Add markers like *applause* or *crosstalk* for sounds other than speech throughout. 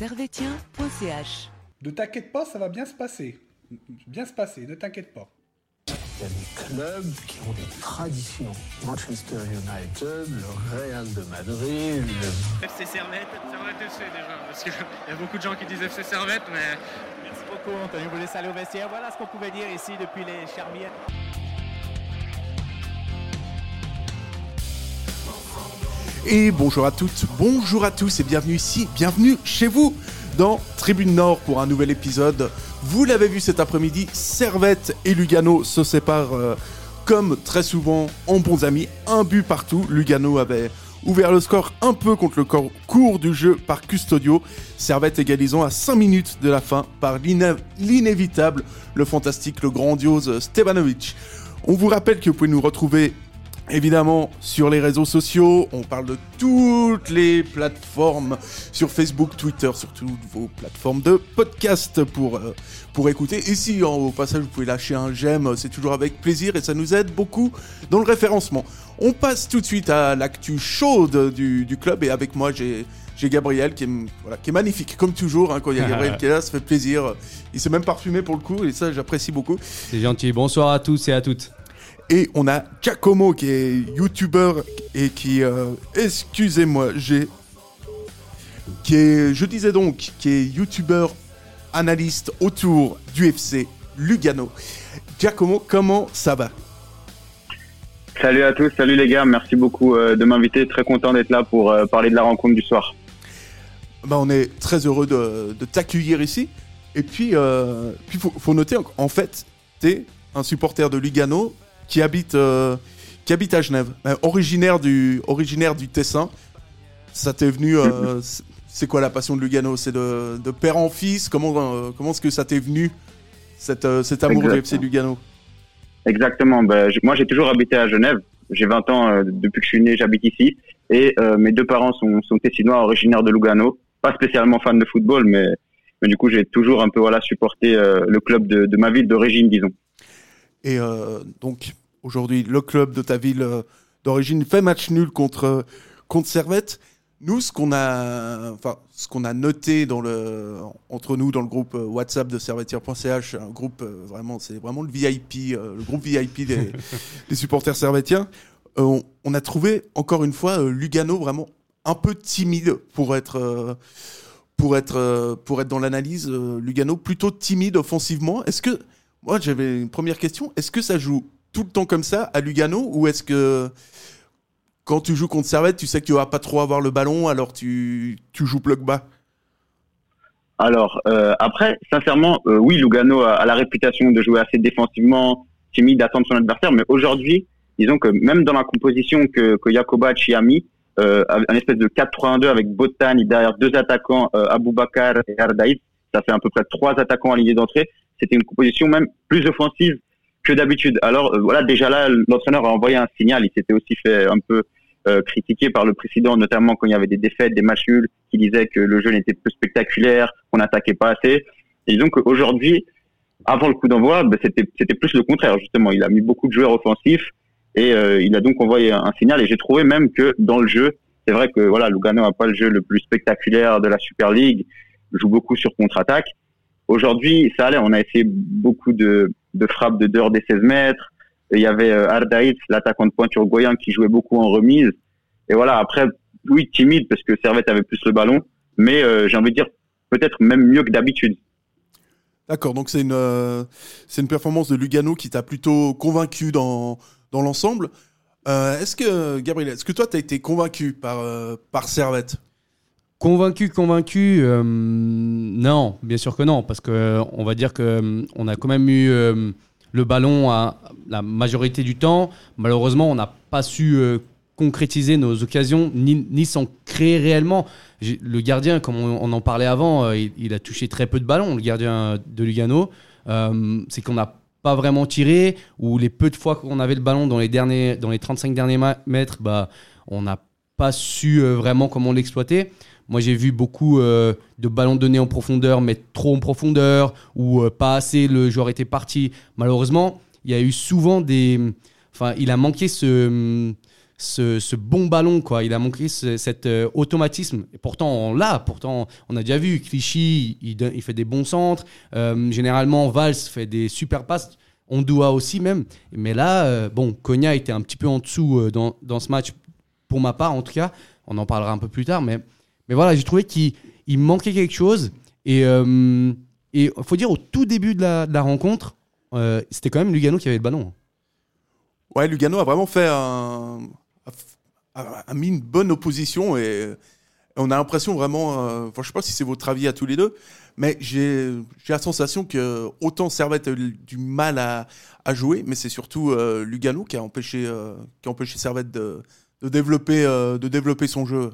servetien.ch. Ne t'inquiète pas, ça va bien se passer. Bien se passer, ne t'inquiète pas. Il y a des clubs qui ont des traditions. Manchester United, le Real de Madrid, le... FC Servette, Servette FC déjà, parce qu'il *laughs* y a beaucoup de gens qui disent FC Servette, mais... Merci beaucoup Anthony, vous laisse aller au vestiaire. Voilà ce qu'on pouvait dire ici depuis les Charmières. Et bonjour à toutes, bonjour à tous et bienvenue ici, bienvenue chez vous dans Tribune Nord pour un nouvel épisode. Vous l'avez vu cet après-midi, Servette et Lugano se séparent euh, comme très souvent en bons amis, un but partout. Lugano avait ouvert le score un peu contre le corps court du jeu par Custodio. Servette égalisant à 5 minutes de la fin par l'iné- l'inévitable, le fantastique, le grandiose Stevanovic. On vous rappelle que vous pouvez nous retrouver Évidemment, sur les réseaux sociaux, on parle de toutes les plateformes, sur Facebook, Twitter, sur toutes vos plateformes de podcast pour, euh, pour écouter. Et si en- au passage vous pouvez lâcher un j'aime, c'est toujours avec plaisir et ça nous aide beaucoup dans le référencement. On passe tout de suite à l'actu chaude du, du club et avec moi j'ai... J'ai Gabriel qui est, voilà, qui est magnifique, comme toujours, hein, quand il y a Gabriel *laughs* qui est là, ça fait plaisir. Il s'est même parfumé pour le coup, et ça j'apprécie beaucoup. C'est gentil. Bonsoir à tous et à toutes. Et on a Giacomo qui est youtubeur et qui, euh, excusez-moi, j'ai, qui est, je disais donc, qui est youtubeur analyste autour du FC Lugano. Giacomo, comment ça va? Salut à tous, salut les gars, merci beaucoup euh, de m'inviter, très content d'être là pour euh, parler de la rencontre du soir. bah, On est très heureux de, de t'accueillir ici. Et puis, euh, puis faut, faut noter, en fait, t'es un supporter de Lugano qui habite, euh, qui habite à Genève, Euh, originaire du, originaire du Tessin. Ça t'est venu. euh, *laughs* c'est- quoi la passion de Lugano? C'est de, de père en fils? Comment, comment est-ce que ça t'est venu, cette, cet amour du FC. Lugano? Exactement, ben, j- moi j'ai toujours habité à Genève, j'ai 20 ans, depuis que je suis né j'habite ici, et mes deux parents sont, sont tessinois, originaires de Lugano, pas spécialement fan de football, mais, mais du coup j'ai toujours un peu voilà, supporté euh, le club de, de ma ville d'origine, disons. Et euh, donc, aujourd'hui, le club de ta ville euh, d'origine fait match nul contre, contre Servette. Nous, ce qu'on a, enfin, ce qu'on a noté dans le, entre nous dans le groupe euh, WhatsApp de servetière.ch, un groupe euh, vraiment, c'est vraiment le VIP, le groupe VIP des, *laughs* des supporters servétiens. Euh, on, on a trouvé encore une fois euh, Lugano vraiment un peu timide pour être, euh, pour être, pour être dans l'analyse. Lugano plutôt timide offensivement. Est-ce que moi, j'avais une première question. Est-ce que ça joue tout le temps comme ça à Lugano ou est-ce que quand tu joues contre Servette, tu sais que tu vas pas trop avoir le ballon, alors tu, tu joues plug bas Alors euh, après, sincèrement, euh, oui, Lugano a, la réputation de jouer assez défensivement, timide, d'attendre son adversaire, mais aujourd'hui, disons que même dans la composition que, que Jakobac a mis, euh, un espèce de 4-3-1-2 avec Botani derrière deux attaquants, Aboubakar et Ardaïs, ça fait à peu près trois attaquants alignés d'entrée. C'était une composition même plus offensive que d'habitude. Alors euh, voilà, déjà là, l'entraîneur a envoyé un signal. Il s'était aussi fait un peu euh, critiqué par le président, notamment quand il y avait des défaites, des matchs nuls, qui disaient que le jeu n'était peu spectaculaire, qu'on n'attaquait pas assez. Et disons qu'aujourd'hui, avant le coup d'envoi, ben, c'était c'était plus le contraire justement. Il a mis beaucoup de joueurs offensifs et euh, il a donc envoyé un, un signal. Et j'ai trouvé même que dans le jeu, c'est vrai que voilà, Lugano n'a pas le jeu le plus spectaculaire de la Super League, joue beaucoup sur contre-attaque. Aujourd'hui, ça allait. On a essayé beaucoup de, de frappes de dehors des 16 mètres. Il y avait euh, Ardaïs, l'attaquant de pointe uruguayen, qui jouait beaucoup en remise. Et voilà, après, oui, timide parce que Servette avait plus le ballon, mais euh, j'ai envie de dire peut-être même mieux que d'habitude. D'accord, donc c'est une, euh, une performance de Lugano qui t'a plutôt convaincu dans, dans l'ensemble. Est-ce que, Gabriel, est-ce que toi, tu as été convaincu par, par Servette? Convaincu, convaincu, euh, non, bien sûr que non, parce que euh, on va dire que euh, on a quand même eu le ballon à la majorité du temps. Malheureusement, on n'a pas su concrétiser nos occasions ni, ni s'en créer réellement. Le gardien, comme on, en parlait avant, il, a touché très peu de ballons, le gardien de Lugano. C'est qu'on n'a pas vraiment tiré, ou les peu de fois qu'on avait le ballon dans les, derniers, dans les 35 derniers mètres, bah, on n'a pas su vraiment comment l'exploiter. Moi, j'ai vu beaucoup euh, de ballons donnés en profondeur, mais trop en profondeur, ou euh, pas assez, le joueur était parti. Malheureusement, il y a eu souvent des. Enfin, il a manqué ce, ce, bon ballon, quoi. Il a manqué ce- cet euh, automatisme. Et pourtant, on l'a. Pourtant, on a déjà vu Clichy, il, fait des bons centres. Généralement, Valls fait des super passes. On doit aussi même. Mais là, bon, Konya était un petit peu en dessous dans, dans ce match, pour ma part en tout cas. On en parlera un peu plus tard. Mais, mais voilà, j'ai trouvé qu'il il manquait quelque chose. Et il faut dire, au tout début de la, rencontre, euh, c'était quand même Lugano qui avait le ballon. Ouais, Lugano a vraiment fait un, a, mis une bonne opposition et on a l'impression vraiment, euh, enfin, je sais pas si c'est votre avis à tous les deux, mais j'ai la sensation que autant Servette a eu du mal à, jouer, mais c'est surtout euh, Lugano qui a empêché, euh, qui a empêché Servette de, de développer, euh, de développer son jeu.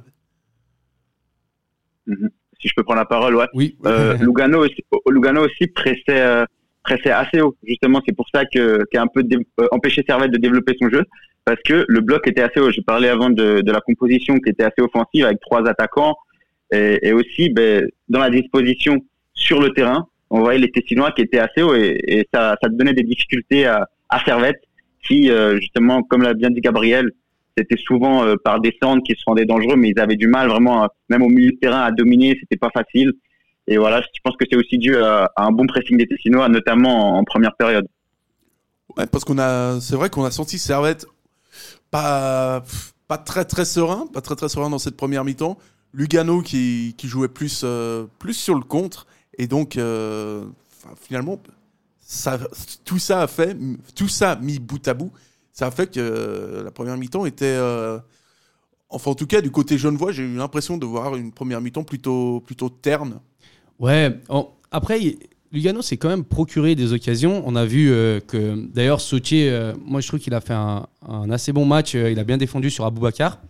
Si je peux prendre la parole, ouais. Oui. Euh, *laughs* Lugano aussi, Lugano aussi pressait, euh, pressait assez haut. Justement, c'est pour ça que qui a un peu euh, empêché Servette de développer son jeu parce que le bloc était assez haut. Je parlais avant de, de la composition qui était assez offensive avec trois attaquants et, et aussi ben, dans la disposition sur le terrain, on voyait les Tessinois qui étaient assez hauts et, et ça, ça donnait des difficultés à, à Servette qui euh, justement, comme l'a bien dit Gabriel, c'était souvent euh, par des centres qui se rendaient dangereux, mais ils avaient du mal vraiment, même au milieu de terrain, à dominer. C'était pas facile. Et voilà, je pense que c'est aussi dû à, un bon pressing des Tessinois, notamment en, première période. Ouais, parce qu'on a, c'est vrai qu'on a senti Servette pas, pas très très serein, pas très très serein dans cette première mi-temps. Lugano qui, jouait plus, euh, plus sur le contre et donc euh, finalement ça, tout ça a fait, tout ça mis bout à bout, ça a fait que euh, la première mi-temps était, euh, enfin en tout cas du côté Genevois, j'ai eu l'impression de voir une première mi-temps plutôt plutôt terne. Ouais. après, Lugano s'est quand même procuré des occasions. On a vu euh, que, d'ailleurs, Sautier, moi je trouve qu'il a fait un, assez bon match. Il a bien défendu sur Aboubacar.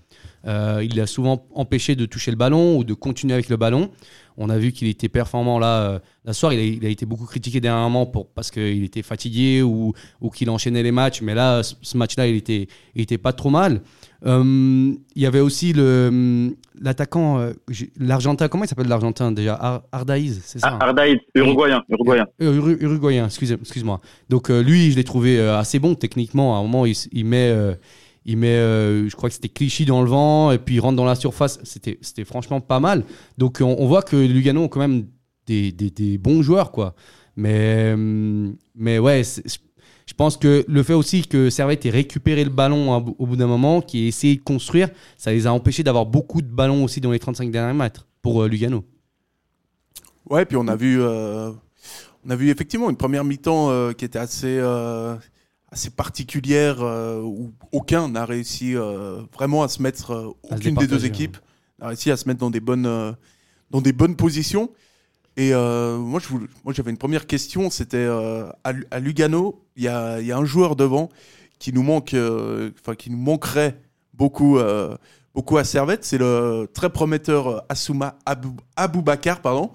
Euh, il l'a souvent empêché de toucher le ballon ou de continuer avec le ballon. On a vu qu'il était performant là. euh, la soir, il a, il a été beaucoup critiqué dernièrement pour, parce qu'il était fatigué ou, ou qu'il enchaînait les matchs. Mais là, ce match-là, il était, il était pas trop mal. Euh, il y avait aussi le l'attaquant, euh, l'Argentin. Comment il s'appelle l'Argentin déjà? Ar- Ardaïz, c'est ça hein? Ardaïd, uruguayen, uruguayen. Uru- Uruguayen, excuse- excuse-moi. Donc lui, je l'ai trouvé assez bon techniquement. À un moment, il, met, il met, euh, je crois que c'était Clichy dans le vent et puis il rentre dans la surface. C'était, c'était franchement pas mal. Donc on, voit que Lugano ont quand même des, des- bons joueurs, quoi. Mais, hum, mais ouais, je- pense que le fait aussi que Servette ait récupéré le ballon au bout d'un moment, qui ait essayé de construire, ça les a empêchés d'avoir beaucoup de ballons aussi dans les 35 derniers mètres pour euh, Lugano. Ouais, puis on a vu, euh, on a vu effectivement une première mi-temps euh, qui était assez, euh, assez particulière euh, où aucun n'a réussi euh, vraiment à se mettre, euh, À se aucune des deux équipes n'a réussi à se mettre dans des bonnes, dans des bonnes positions. Et moi, je voulais- moi, j'avais une première question, c'était à, Lu- à Lugano, il y a, il y a un joueur devant qui nous manque, enfin qui nous manquerait beaucoup, beaucoup à Servette, c'est le très prometteur Assouma Abou, Aboubakar, pardon.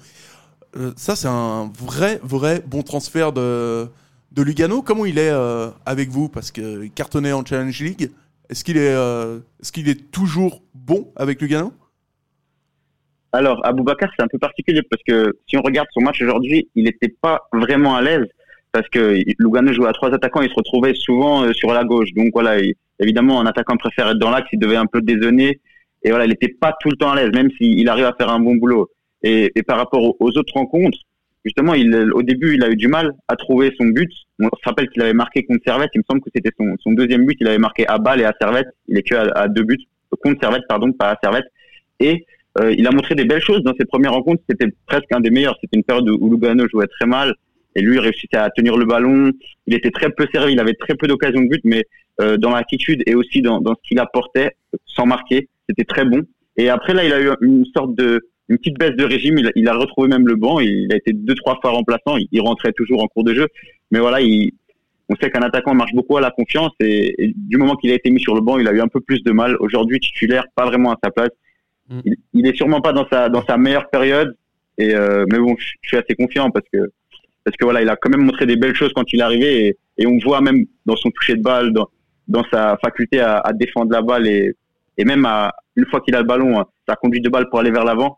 Ça, c'est un vrai, vrai bon transfert de, de Lugano. Comment il est euh, avec vous? Parce qu'il cartonnait en Challenge League. Est-ce qu'il est, euh, est toujours bon avec Lugano? Alors, Aboubacar, c'est un peu particulier parce que si on regarde son match aujourd'hui, il n'était pas vraiment à l'aise parce que Lugano jouait à trois attaquants, il se retrouvait souvent euh, sur la gauche. Donc voilà, il- évidemment, un attaquant préfère être dans l'axe, il devait un peu dézonner. Et voilà, il n'était pas tout le temps à l'aise, même s'il arrive à faire un bon boulot. Et, par rapport aux autres rencontres, justement, il, au début, il a eu du mal à trouver son but. On se rappelle qu'il avait marqué contre Servette, il me semble que c'était son, son deuxième but, il avait marqué à balle et à Servette. Il est que à, deux buts, contre Servette, pardon, pas à Servette. Et euh, il a montré des belles choses dans ses premières rencontres. C'était presque un des meilleurs. C'était une période où Lugano jouait très mal et lui réussissait à tenir le ballon. Il était très peu servi. Il avait très peu d'occasions de but, mais euh, dans l'attitude et aussi dans, dans ce qu'il apportait, sans marquer, c'était très bon. Et après là, il a eu une sorte de une petite baisse de régime. Il, a- il a retrouvé même le banc. Il a été deux trois fois remplaçant. Il, il rentrait toujours en cours de jeu. Mais voilà, il, on sait qu'un attaquant marche beaucoup à la confiance et, et du moment qu'il a été mis sur le banc, il a eu un peu plus de mal. Aujourd'hui, titulaire, pas vraiment à sa place. Mm. Il, il est sûrement pas dans sa dans sa meilleure période. Et euh, mais bon, je, je suis assez confiant parce que parce que voilà, il a quand même montré des belles choses quand il est arrivé et, et on voit même dans son toucher de balle, dans dans sa faculté à, à défendre la balle et et même à une fois qu'il a le ballon, sa conduite de balle pour aller vers l'avant,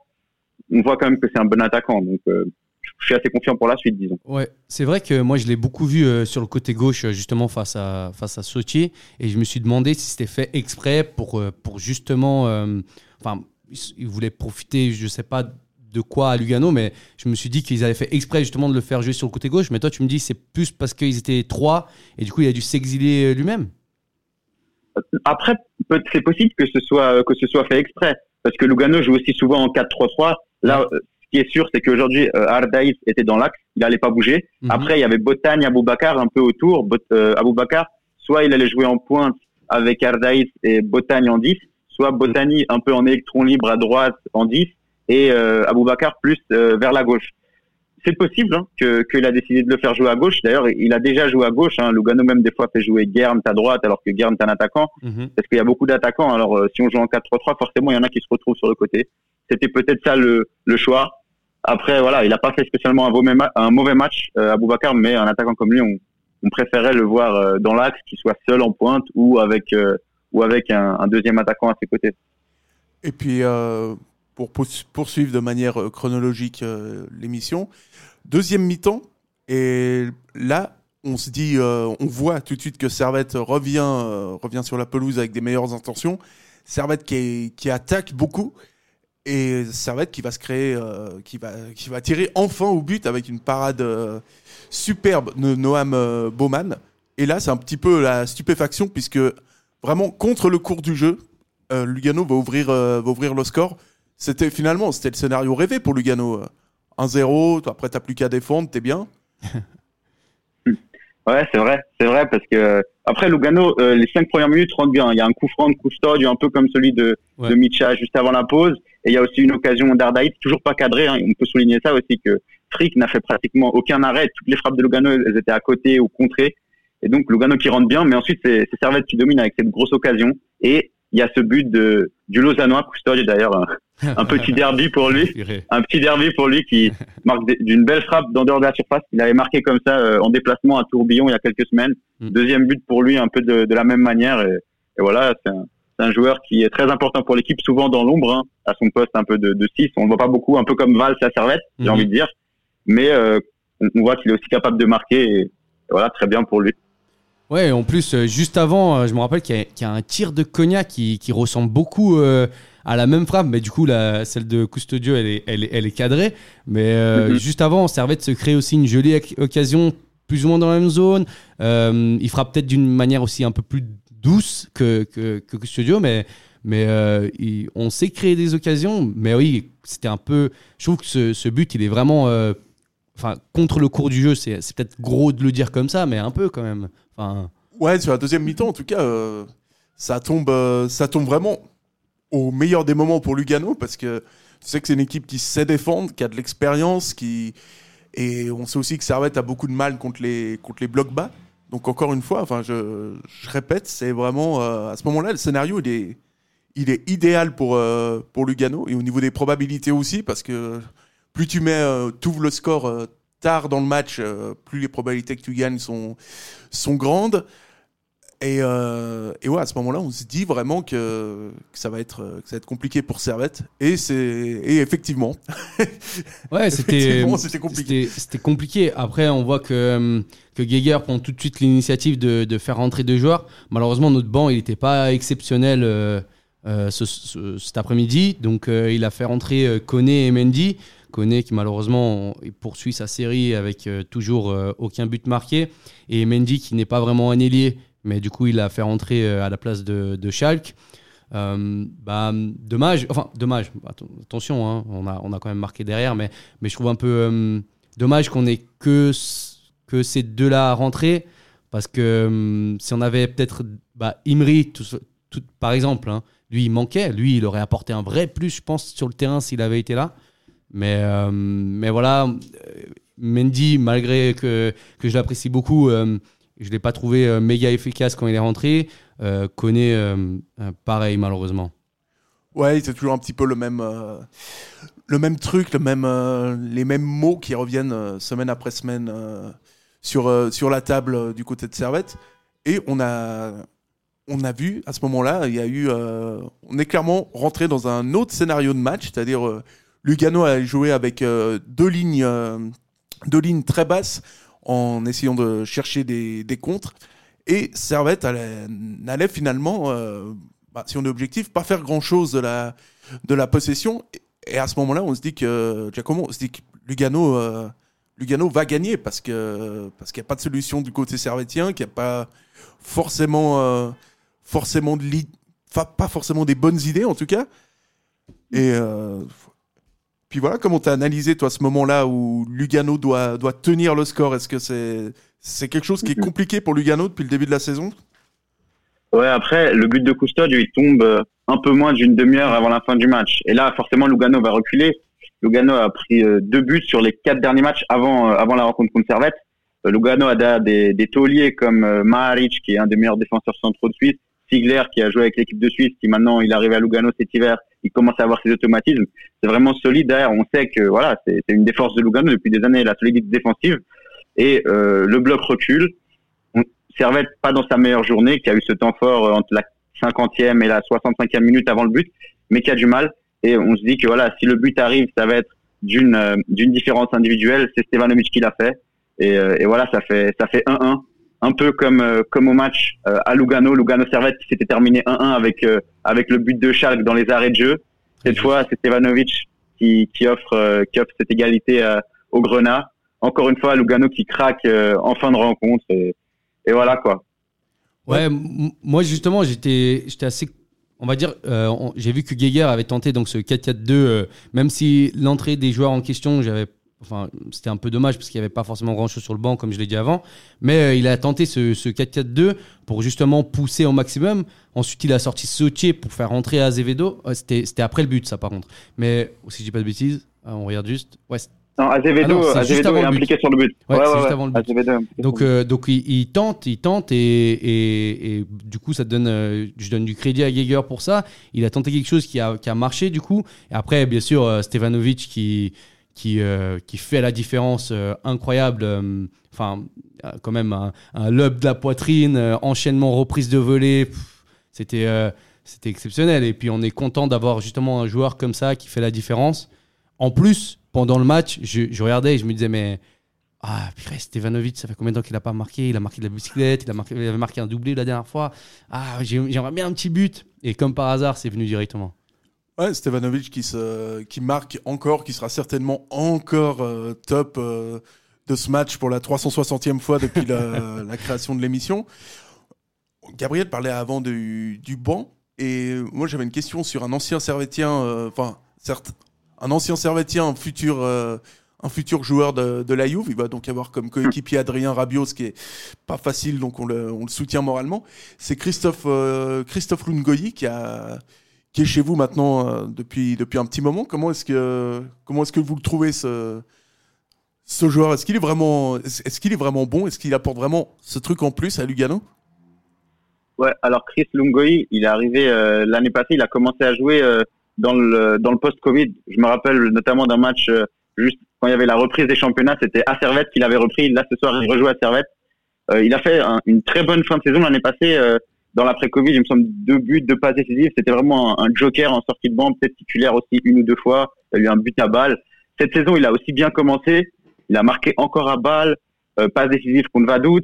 on voit quand même que c'est un bon attaquant. Donc euh, je suis assez confiant pour la suite, disons. Ouais, c'est vrai que moi je l'ai beaucoup vu euh, sur le côté gauche euh, justement face à face à Sochi et je me suis demandé si c'était fait exprès pour pour justement enfin ils voulaient profiter je sais pas de quoi à Lugano mais je me suis dit qu'ils avaient fait exprès justement de le faire jouer sur le côté gauche mais toi tu me dis c'est plus parce qu'ils étaient trois et du coup il a dû s'exiler lui-même. Après, c'est possible que ce soit que ce soit fait exprès, parce que Lugano joue aussi souvent en 4-3-3. Là, euh, ce qui est sûr, c'est qu'aujourd'hui, euh, Ardaïs était dans l'axe, il n'allait pas bouger. Mhm. Après, il y avait Botagne, Aboubakar un peu autour. Bot, euh, Aboubakar, soit il allait jouer en pointe avec Ardaïs et Botagne en 10, soit Botani un peu en électron libre à droite en 10 et euh, Aboubakar plus euh, vers la gauche. C'est possible hein, que qu'il a décidé de le faire jouer à gauche. D'ailleurs, il a déjà joué à gauche. Hein. Lugano même des fois fait jouer Guernt à droite alors que Guernt est un attaquant Mhm. parce qu'il y a beaucoup d'attaquants. Alors, euh, si on joue en 4-3-3, forcément, il y en a qui se retrouvent sur le côté. C'était peut-être ça le, le choix. Après, voilà, il n'a pas fait spécialement un mauvais, ma- un mauvais match, euh, Aboubacar, mais un attaquant comme lui, on, on préférait le voir euh, dans l'axe, qu'il soit seul en pointe ou avec, euh, ou avec un, un deuxième attaquant à ses côtés. Et puis, euh, pour poursuivre de manière euh, chronologique euh, l'émission, deuxième mi-temps, et là, on se dit, euh, on voit tout de suite que Servette revient, revient sur la pelouse avec des meilleures intentions. Servette qui, qui attaque beaucoup, et Servette qui va se créer, qui, va, qui va tirer enfin au but avec une parade superbe de Noam Baumann. Et là, c'est un petit peu la stupéfaction, puisque vraiment, contre le cours du jeu, Lugano va ouvrir, va ouvrir le score. C'était finalement, c'était le scénario rêvé pour Lugano. euh. 1-0, après t'as plus qu'à défendre, t'es bien. *laughs* Ouais, c'est vrai, c'est vrai, parce que après Lugano, euh, les cinq premières minutes rentrent bien. Il y a un coup franc de un peu comme celui de, Ouais. de Micha juste avant la pause. Et il y a aussi une occasion d'Ardaït, toujours pas cadrée. Hein. On peut souligner ça aussi que Frick n'a fait pratiquement aucun arrêt. Toutes les frappes de Lugano, elles étaient à côté ou contrées. Et donc Lugano qui rentre bien, mais ensuite c'est c'est Servette qui domine avec cette grosse occasion. Et il y a ce but de, du Lausannois, Custodio d'ailleurs, un, *laughs* un petit derby pour lui un petit derby pour lui qui *laughs* marque d'une belle frappe d'en dehors de la surface. Il avait marqué comme ça euh, en déplacement à Tourbillon il y a quelques semaines. Mm. Deuxième but pour lui, un peu de, de la même manière. Et, et voilà, c'est un, un joueur qui est très important pour l'équipe, souvent dans l'ombre, hein, à son poste un peu de, de 6. On le voit pas beaucoup, un peu comme Valls à Servette, j'ai Mhm. envie de dire. Mais euh, on, on voit qu'il est aussi capable de marquer. Et, et voilà, très bien pour lui. Ouais, en plus, euh, juste avant, euh, je me rappelle qu'il y, a- qu'il y a un tir de Cognac qui, qui ressemble beaucoup euh, à la même frappe, mais du coup, la, celle de Custodio, elle est, elle est, elle est cadrée. Mais Mhm. juste avant, Servette se crée aussi une jolie oc- occasion, plus ou moins dans la même zone. Il frappe peut-être d'une manière aussi un peu plus douce que, que, que Custodio, mais, mais il- on sait créer des occasions. Mais oui, c'était un peu. Je trouve que ce, ce but, il est vraiment. Enfin, contre le cours du jeu, c'est peut-être gros de le dire comme ça, mais un peu quand même. Enfin. Ouais, sur la deuxième mi-temps, en tout cas, euh, ça, tombe, euh, ça tombe vraiment au meilleur des moments pour Lugano, parce que tu sais que c'est une équipe qui sait défendre, qui a de l'expérience, qui... et on sait aussi que Servette a beaucoup de mal contre les, contre les blocs bas. Donc encore une fois, enfin, je, je répète, c'est vraiment euh, à ce moment-là, le scénario il est, il est idéal pour, pour Lugano et au niveau des probabilités aussi, parce que plus tu mets, euh, t'ouvres le score euh, tard dans le match, euh, plus les probabilités que tu gagnes sont, sont grandes. Et, euh, et ouais, à ce moment-là, on se dit vraiment que, que ça va être, que ça va être compliqué pour Servette. Et c'est, et effectivement, Ouais, *laughs* c'était compliqué. C'était compliqué. Après, on voit que, que Geiger prend tout de suite l'initiative de, de faire rentrer deux joueurs. Malheureusement, notre banc, il n'était pas exceptionnel euh, euh, ce- ce- cet après-midi. Donc, il a fait rentrer Koné et Mendy. Qui, malheureusement, poursuit sa série avec euh, toujours euh, aucun but marqué. Et Mendy qui n'est pas vraiment un ailier. Mais du coup, il a fait rentrer euh, à la place de, de Schalke. Bah, dommage, enfin dommage, Atten- attention, hein, on, a, on a quand même marqué derrière, mais, mais je trouve un peu dommage qu'on ait que, que ces deux-là à rentrer, parce que si on avait peut-être bah, Imri, par exemple, hein, lui il manquait, lui il aurait apporté un vrai plus, je pense, sur le terrain s'il avait été là. Mais, euh, mais voilà, Mendy, malgré que, que je l'apprécie beaucoup, euh, je ne l'ai pas trouvé euh, méga efficace quand il est rentré. Euh, euh, pareil, malheureusement. ouais, c'est toujours un petit peu le même, le même truc, les mêmes mots qui reviennent semaine après semaine sur, sur la table du côté de Servette. Et on a, on a vu à ce moment-là, il y a eu, on est clairement rentré dans un autre scénario de match, c'est-à-dire Lugano a joué avec euh, deux lignes, euh, de lignes très basses en essayant de chercher des, des contres. Et Servette allait- n'allait finalement, euh, bah, si on est objectif, pas faire grand-chose de la, de la possession. Et à ce moment-là, on se dit que Giacomo, on se dit que Lugano, Lugano va gagner parce que parce qu'il n'y a pas de solution du côté servetien, qu'il n'y a pas forcément forcément de pas forcément des bonnes idées en tout cas. Et puis voilà, comment tu as analysé toi ce moment-là où Lugano doit doit tenir le score? Est-ce que c'est c'est quelque chose qui est compliqué pour Lugano depuis le début de la saison? Ouais, après, le but de Custodio, il tombe euh, un peu moins d'une demi-heure avant la fin du match. Et là, forcément, Lugano va reculer. Lugano a pris euh, deux buts sur les quatre derniers matchs avant, euh, avant la rencontre contre Servette. Lugano a des, des tauliers comme Maharic, qui est un des meilleurs défenseurs centraux de Suisse, Ziegler, qui a joué avec l'équipe de Suisse, qui maintenant, il arrive à Lugano cet hiver, il commence à avoir ses automatismes. C'est vraiment solide derrière. On sait que voilà, c'est une des forces de Lugano depuis des années, la solidité défensive. Et euh, le bloc recule. Servette pas dans sa meilleure journée, qui a eu ce temps fort euh, entre la 50e et la 65e minute avant le but, mais qui a du mal. Et on se dit que voilà, si le but arrive, ça va être d'une euh, différence individuelle. C'est Stevanovic qui l'a fait. Et, et voilà, ça fait ça fait 1-1, un peu comme euh, comme au match euh, à Lugano, Lugano Servette qui s'était terminé 1-1 avec euh, avec le but de Schalke dans les arrêts de jeu. Cette fois, c'est Stevanovic qui qui offre qui offre cette égalité au Grenat. Encore une fois, Lugano qui craque en fin de rencontre. Et, et voilà quoi. Ouais, moi justement, j'étais j'étais assez. On va dire, euh, j'ai vu que Geiger avait tenté donc ce 4-4-2, euh, même si l'entrée des joueurs en question, j'avais. Enfin, c'était un peu dommage parce qu'il n'y avait pas forcément grand chose sur le banc, comme je l'ai dit avant. Mais euh, il a tenté ce, ce 4-4-2 pour justement pousser au maximum. Ensuite, il a sorti Sautier pour faire rentrer Azevedo. Euh, C'était c'était après le but, ça, par contre. Mais si je dis pas de bêtises, euh, on regarde juste. Ouais, Non, Azevedo, Ah non, c'est juste Azevedo avant est le but. impliqué sur le but. Ouais, c'est juste avant le but. Azevedo Donc, euh, donc il, il tente, il tente et, et, et du coup, ça te donne, euh, je donne du crédit à Geiger pour ça. Il a tenté quelque chose qui a, qui a marché du coup. Et après, bien sûr, euh, Stevanovic qui, qui, euh, qui fait la différence euh, incroyable. euh, Enfin, quand même un, un lob de la poitrine, enchaînement, reprise de volée. C'était c'était exceptionnel. Et puis, on est content d'avoir justement un joueur comme ça qui fait la différence. En plus, pendant le match, je, regardais et je me disais, mais ah, purée, Stevanovic, ça fait combien de temps qu'il n'a pas marqué? Il a marqué de la bicyclette, il, a marqué, il avait marqué un doublé la dernière fois. Ah, j'ai- j'aimerais bien un petit but. Et comme par hasard, c'est venu directement. Ouais, Stevanovic qui, se, qui marque encore, qui sera certainement encore euh, top euh, de ce match pour la 360e fois depuis la, *laughs* la création de l'émission. Gabriel parlait avant du, du banc, et moi j'avais une question sur un ancien servetien, euh, enfin, certes, un ancien servetien, un futur, un futur joueur de, de la Juve. Il va donc avoir comme coéquipier Adrien Rabiot, ce qui est pas facile, donc on le, on le soutient moralement. C'est Christophe, euh, Christophe Lungoyi qui a qui est chez vous maintenant euh, depuis, depuis un petit moment. Comment est-ce que, comment est-ce que vous le trouvez, ce, ce joueur? Est-ce qu'il est, vraiment, est est-ce est vraiment bon? Est-ce qu'il apporte vraiment ce truc en plus à Lugano? Ouais, alors Chris Lungoy, il est arrivé euh, l'année passée, il a commencé à jouer euh, dans le dans le post-Covid. Je me rappelle notamment d'un match juste quand il y avait la reprise des championnats, c'était à Servette qu'il avait repris. Là ce soir, il rejoue à Servette. Il a fait un- une très bonne fin de saison l'année passée dans l'après-Covid. Il me semble deux buts, deux passes décisives. C'était vraiment un, un joker en sortie de banc, peut-être titulaire aussi une ou deux fois. Il a eu un but à balle. Cette saison, il a aussi bien commencé. Il a marqué encore à balle, euh, passe décisive contre Vaduz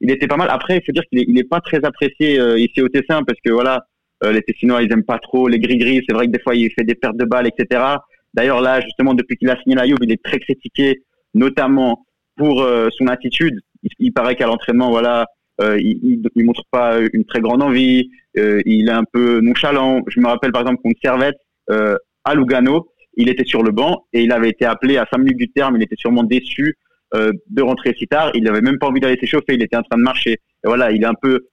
il était pas mal. Après, il faut dire qu'il est, il est pas très apprécié euh, ici au Tessin parce que voilà, euh, les Tessinois ils aiment pas trop les gris-gris. C'est vrai que des fois il fait des pertes de balles, etc. D'ailleurs là, justement, depuis qu'il a signé la Juve, il est très critiqué, notamment pour euh, son attitude. Il paraît qu'à l'entraînement, voilà, euh, il, il, montre pas une très grande envie. euh, il est un peu nonchalant. Je me rappelle par exemple contre Servette euh, à Lugano, il était sur le banc et il avait été appelé à 5 minutes du terme. Il était sûrement déçu de rentrer si tard. Il n'avait même pas envie d'aller s'échauffer. Il était en train de marcher. Et voilà, il est un peu,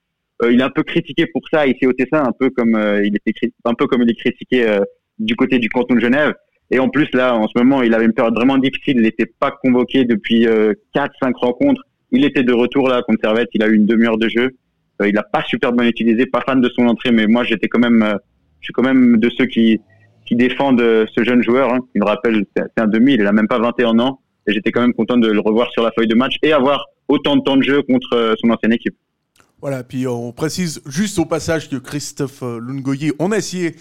il est un peu critiqué pour ça ici au Tessin, un peu comme il était, un peu comme il est critiqué du côté du canton de Genève. Et en plus là, en ce moment, il avait une période vraiment difficile. Il n'était pas convoqué depuis euh, 4-5 rencontres. Il était de retour là contre Servette. Il a eu une demi-heure de jeu. Euh, il n'a pas super bien utilisé. Pas fan de son entrée, mais moi j'étais quand même, euh, je suis quand même de ceux qui qui défendent euh, ce jeune joueur. Hein, qui me rappelle, c'est un demi. Il a même pas 21 ans. Et j'étais quand même content de le revoir sur la feuille de match et avoir autant de temps de jeu contre son ancienne équipe. Voilà, puis on précise juste au passage que Christophe Lungoyi, on a essayé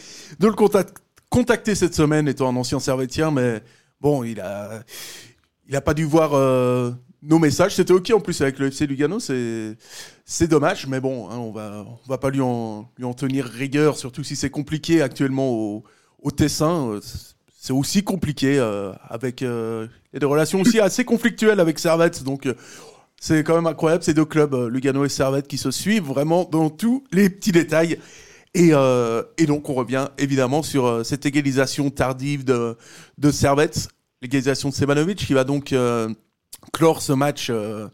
de le contact- contacter cette semaine, étant un ancien servetien, mais bon, il a. il a pas dû voir nos messages. C'était ok en plus avec le FC Lugano, c'est dommage, mais bon, hein, on va on va pas lui en lui en tenir rigueur, surtout si c'est compliqué actuellement au, au Tessin. Euh, C'est aussi compliqué euh, avec euh, des relations aussi assez conflictuelles avec Servette, donc. euh, c'est quand même incroyable ces deux clubs, Lugano et Servette, qui se suivent vraiment dans tous les petits détails. Et, et donc on revient évidemment sur cette égalisation tardive de, de Servette, l'égalisation de Sebanovic, qui va donc clore ce match euh,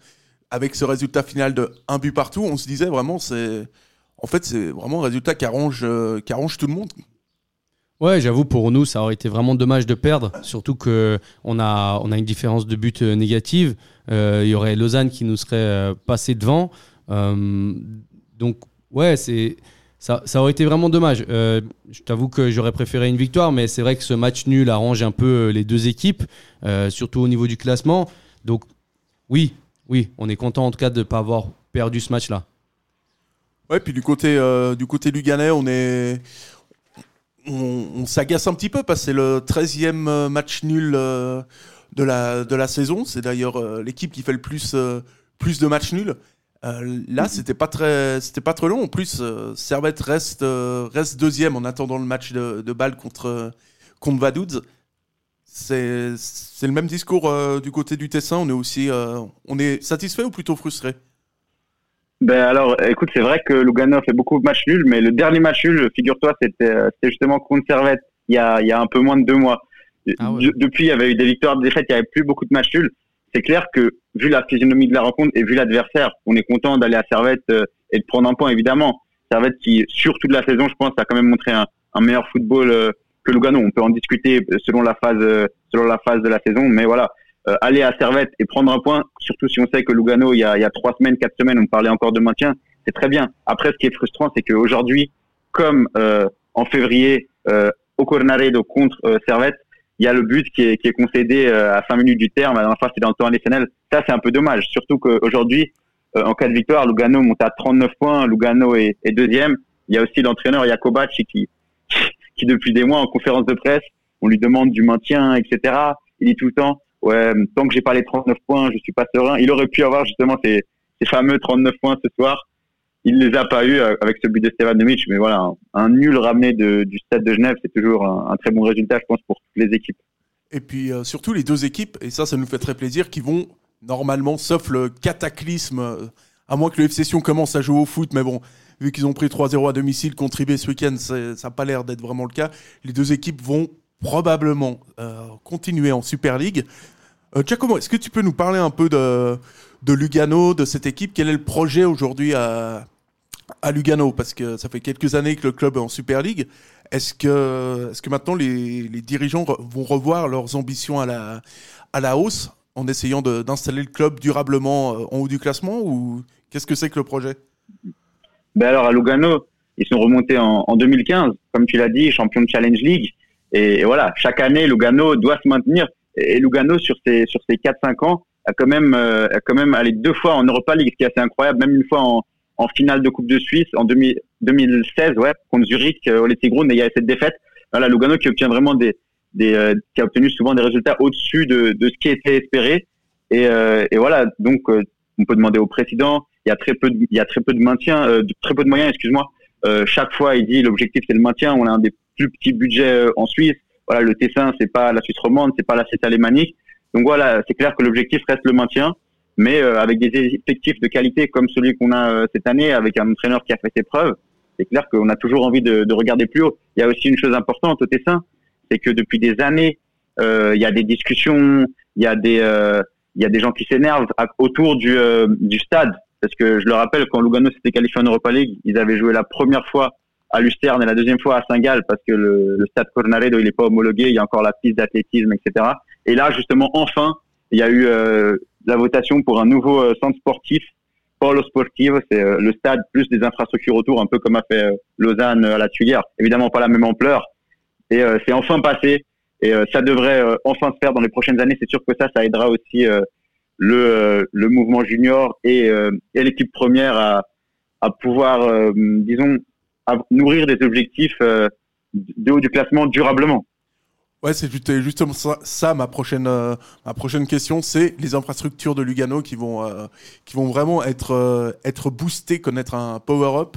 avec ce résultat final de un but partout. On se disait vraiment, c'est en fait c'est vraiment un résultat qui arrange, euh, qui arrange tout le monde. Ouais, j'avoue, pour nous, ça aurait été vraiment dommage de perdre, surtout que on a, on a une différence de but euh, négative. Il y aurait Lausanne qui nous serait passé devant. Donc, ouais, c'est. Ça, ça aurait été vraiment dommage. Euh, je t'avoue que j'aurais préféré une victoire, mais c'est vrai que ce match nul arrange un peu les deux équipes, surtout au niveau du classement. Donc, oui, oui, on est content en tout cas de ne pas avoir perdu ce match-là. Ouais, puis du côté euh, du côté on est on, s'agace un petit peu parce que c'est le 13e euh, match nul euh, de la de la saison. C'est d'ailleurs l'équipe qui fait le plus plus de matchs nuls. Là, c'était pas très c'était pas très long. En plus, Servette reste reste deuxième en attendant le match de, de balle contre contre Vaduz. C'est le même discours euh, du côté du Tessin. On est aussi euh, on est satisfait ou plutôt frustré? Ben alors, écoute, c'est vrai que Lugano a fait beaucoup de matchs nuls, mais le dernier match nul, figure-toi, c'était euh, justement contre Servette il y a, il y a un peu moins de deux mois. Ah ouais. Depuis, il y avait eu des victoires, des défaites, il n'y avait plus beaucoup de matchs nuls. C'est clair que, vu la physionomie de la rencontre et vu l'adversaire, on est content d'aller à Servette euh, et de prendre un point, évidemment. Servette qui, sur toute la saison, je pense, a quand même montré un, un meilleur football euh, que Lugano. On peut en discuter selon la phase, selon la phase de la saison, mais voilà. Euh, aller à Servette et prendre un point, surtout si on sait que Lugano, il y a, il y a trois semaines, quatre semaines, on parlait encore de maintien, c'est très bien. Après, ce qui est frustrant, c'est qu'aujourd'hui, comme euh, en février, euh, au Cornaredo contre euh, Servette, il y a le but qui est, qui est concédé euh, à 5 minutes du terme. La dernière fois, c'était dans le temps additionnel. Ça, c'est un peu dommage. Surtout qu'aujourd'hui, euh, en cas de victoire, Lugano monte à 39 points. Lugano est, est deuxième. Il y a aussi l'entraîneur Jakobac qui, depuis des mois, en conférence de presse, on lui demande du maintien, etc. Il dit tout le temps, ouais, tant que j'ai pas les 39 points, je suis pas serein. Il aurait pu avoir justement ces, fameux 39 points ce soir. Il les a pas eu euh, avec ce but de Stevanovic, mais voilà, un, nul ramené du stade de Genève, c'est toujours un, un très bon résultat, je pense, pour toutes les équipes. Et puis euh, surtout les deux équipes, et ça, ça nous fait très plaisir, qui vont normalement, sauf le cataclysme, euh, à moins que le FC Sion commence à jouer au foot, mais bon, vu qu'ils ont pris 3-0 à domicile contre ce week-end, ça n'a pas l'air d'être vraiment le cas. Les deux équipes vont probablement euh, continuer en Super League. Euh, Giacomo, est-ce que tu peux nous parler un peu de, de Lugano, de cette équipe? Quel est le projet aujourd'hui à, à Lugano? Parce que ça fait quelques années que le club est en Super League. Est-ce que, est que maintenant les, les dirigeants vont revoir leurs ambitions à la, à la hausse en essayant d'installer le club durablement euh, en haut du classement ou qu'est-ce que c'est que le projet? Ben alors à Lugano, ils sont remontés en, en 2015, comme tu l'as dit, champion de Challenge League. Et, voilà, chaque année, Lugano doit se maintenir. Et, Lugano, sur ces, sur ces 4-5 ans, a quand même, euh, a quand même allé deux fois en Europa League, ce qui est assez incroyable, même une fois en, en finale de Coupe de Suisse en 2000 2016, ouais, contre Zurich, euh, au Lettigrund, et il y a cette défaite. Voilà, Lugano qui obtient vraiment des, des euh, qui a obtenu souvent des résultats au-dessus de, de ce qui était espéré. Et, euh, et voilà, donc euh, on peut demander au président. Y a très peu de, il y a très peu de maintien, euh, très peu de moyens, excuse-moi. Euh, chaque fois, il dit l'objectif c'est le maintien. On a un des plus petits budgets euh, en Suisse. Voilà, le Tessin c'est pas la Suisse romande, c'est pas la Suisse alémanique. Donc voilà, c'est clair que l'objectif reste le maintien, mais avec des effectifs de qualité comme celui qu'on a cette année, avec un entraîneur qui a fait ses preuves, c'est clair qu'on a toujours envie de, de regarder plus haut. Il y a aussi une chose importante au Tessin, c'est que depuis des années, il y a des discussions, il y a des, il y a des gens qui s'énervent autour du, du stade. Parce que je le rappelle, quand Lugano s'était qualifié en Europa League, ils avaient joué la première fois à Lucerne et la deuxième fois à Saint-Gall parce que le, le stade Cornaredo il n'est pas homologué, il y a encore la piste d'athlétisme, etc. Et là, justement, enfin, il y a eu euh, la votation pour un nouveau euh, centre sportif, Polo Sportivo, c'est euh, le stade plus des infrastructures autour, un peu comme a fait euh, Lausanne à la Tuilière. Évidemment, pas la même ampleur. Et c'est enfin passé. Et ça devrait enfin se faire dans les prochaines années. C'est sûr que ça, ça aidera aussi le, euh, le mouvement junior et, euh, et l'équipe première à, à pouvoir, euh, disons, à nourrir des objectifs de haut du classement durablement. Ouais, c'est juste- justement ça, ça, ma prochaine euh, ma prochaine question, c'est les infrastructures de Lugano qui vont euh, qui vont vraiment être euh, être boostées, connaître un power up.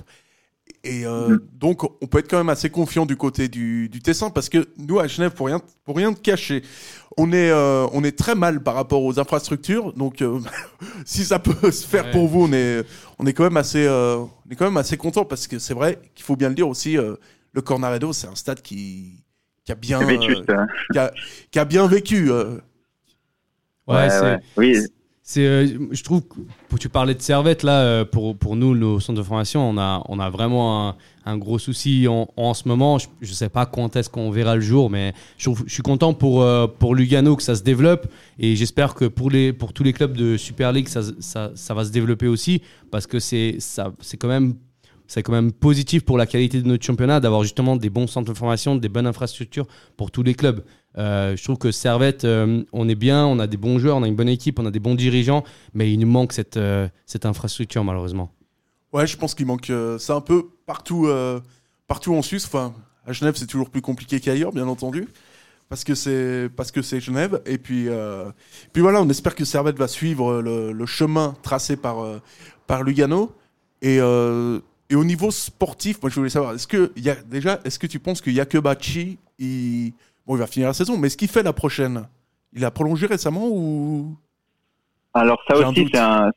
Et Mhm. donc on peut être quand même assez confiant du côté du, du Tessin parce que nous à Genève pour rien pour rien te cacher, on est euh, on est très mal par rapport aux infrastructures. Donc euh, *laughs* si ça peut se faire Ouais. pour vous, on est on est quand même assez euh, on est quand même assez content parce que c'est vrai qu'il faut bien le dire aussi euh, le Cornaredo, c'est un stade qui qui a bien euh, hein. qui a, qui a bien vécu. euh. Ouais, c'est- Oui, C'est, euh, je trouve que tu parlais de Servette là, euh, pour, pour nous, nos centres de formation, on a, on a vraiment un, gros souci en, en ce moment. Je ne sais pas quand est-ce qu'on verra le jour, mais je suis content pour, euh, pour Lugano que ça se développe et j'espère que pour, les, pour tous les clubs de Super League, ça, ça, ça va se développer aussi parce que c'est, ça, c'est quand même. C'est quand même positif pour la qualité de notre championnat d'avoir justement des bons centres de formation, des bonnes infrastructures pour tous les clubs. Euh, je trouve que Servette, euh, on est bien, on a des bons joueurs, on a une bonne équipe, on a des bons dirigeants, mais il nous manque cette, euh, cette infrastructure malheureusement. Ouais, je pense qu'il manque. c'est un peu partout, partout en Suisse. Enfin, à Genève, c'est toujours plus compliqué qu'ailleurs, bien entendu, parce que c'est parce que c'est Genève. Et puis, puis voilà, on espère que Servette va suivre le, chemin tracé par par Lugano. Et et au niveau sportif, moi, je voulais savoir, est-ce que y a déjà, est-ce que tu penses que Yakubachi, il bon, il va finir la saison, mais est-ce qu'il fait la prochaine Il a prolongé récemment ou? Alors ça aussi c'est un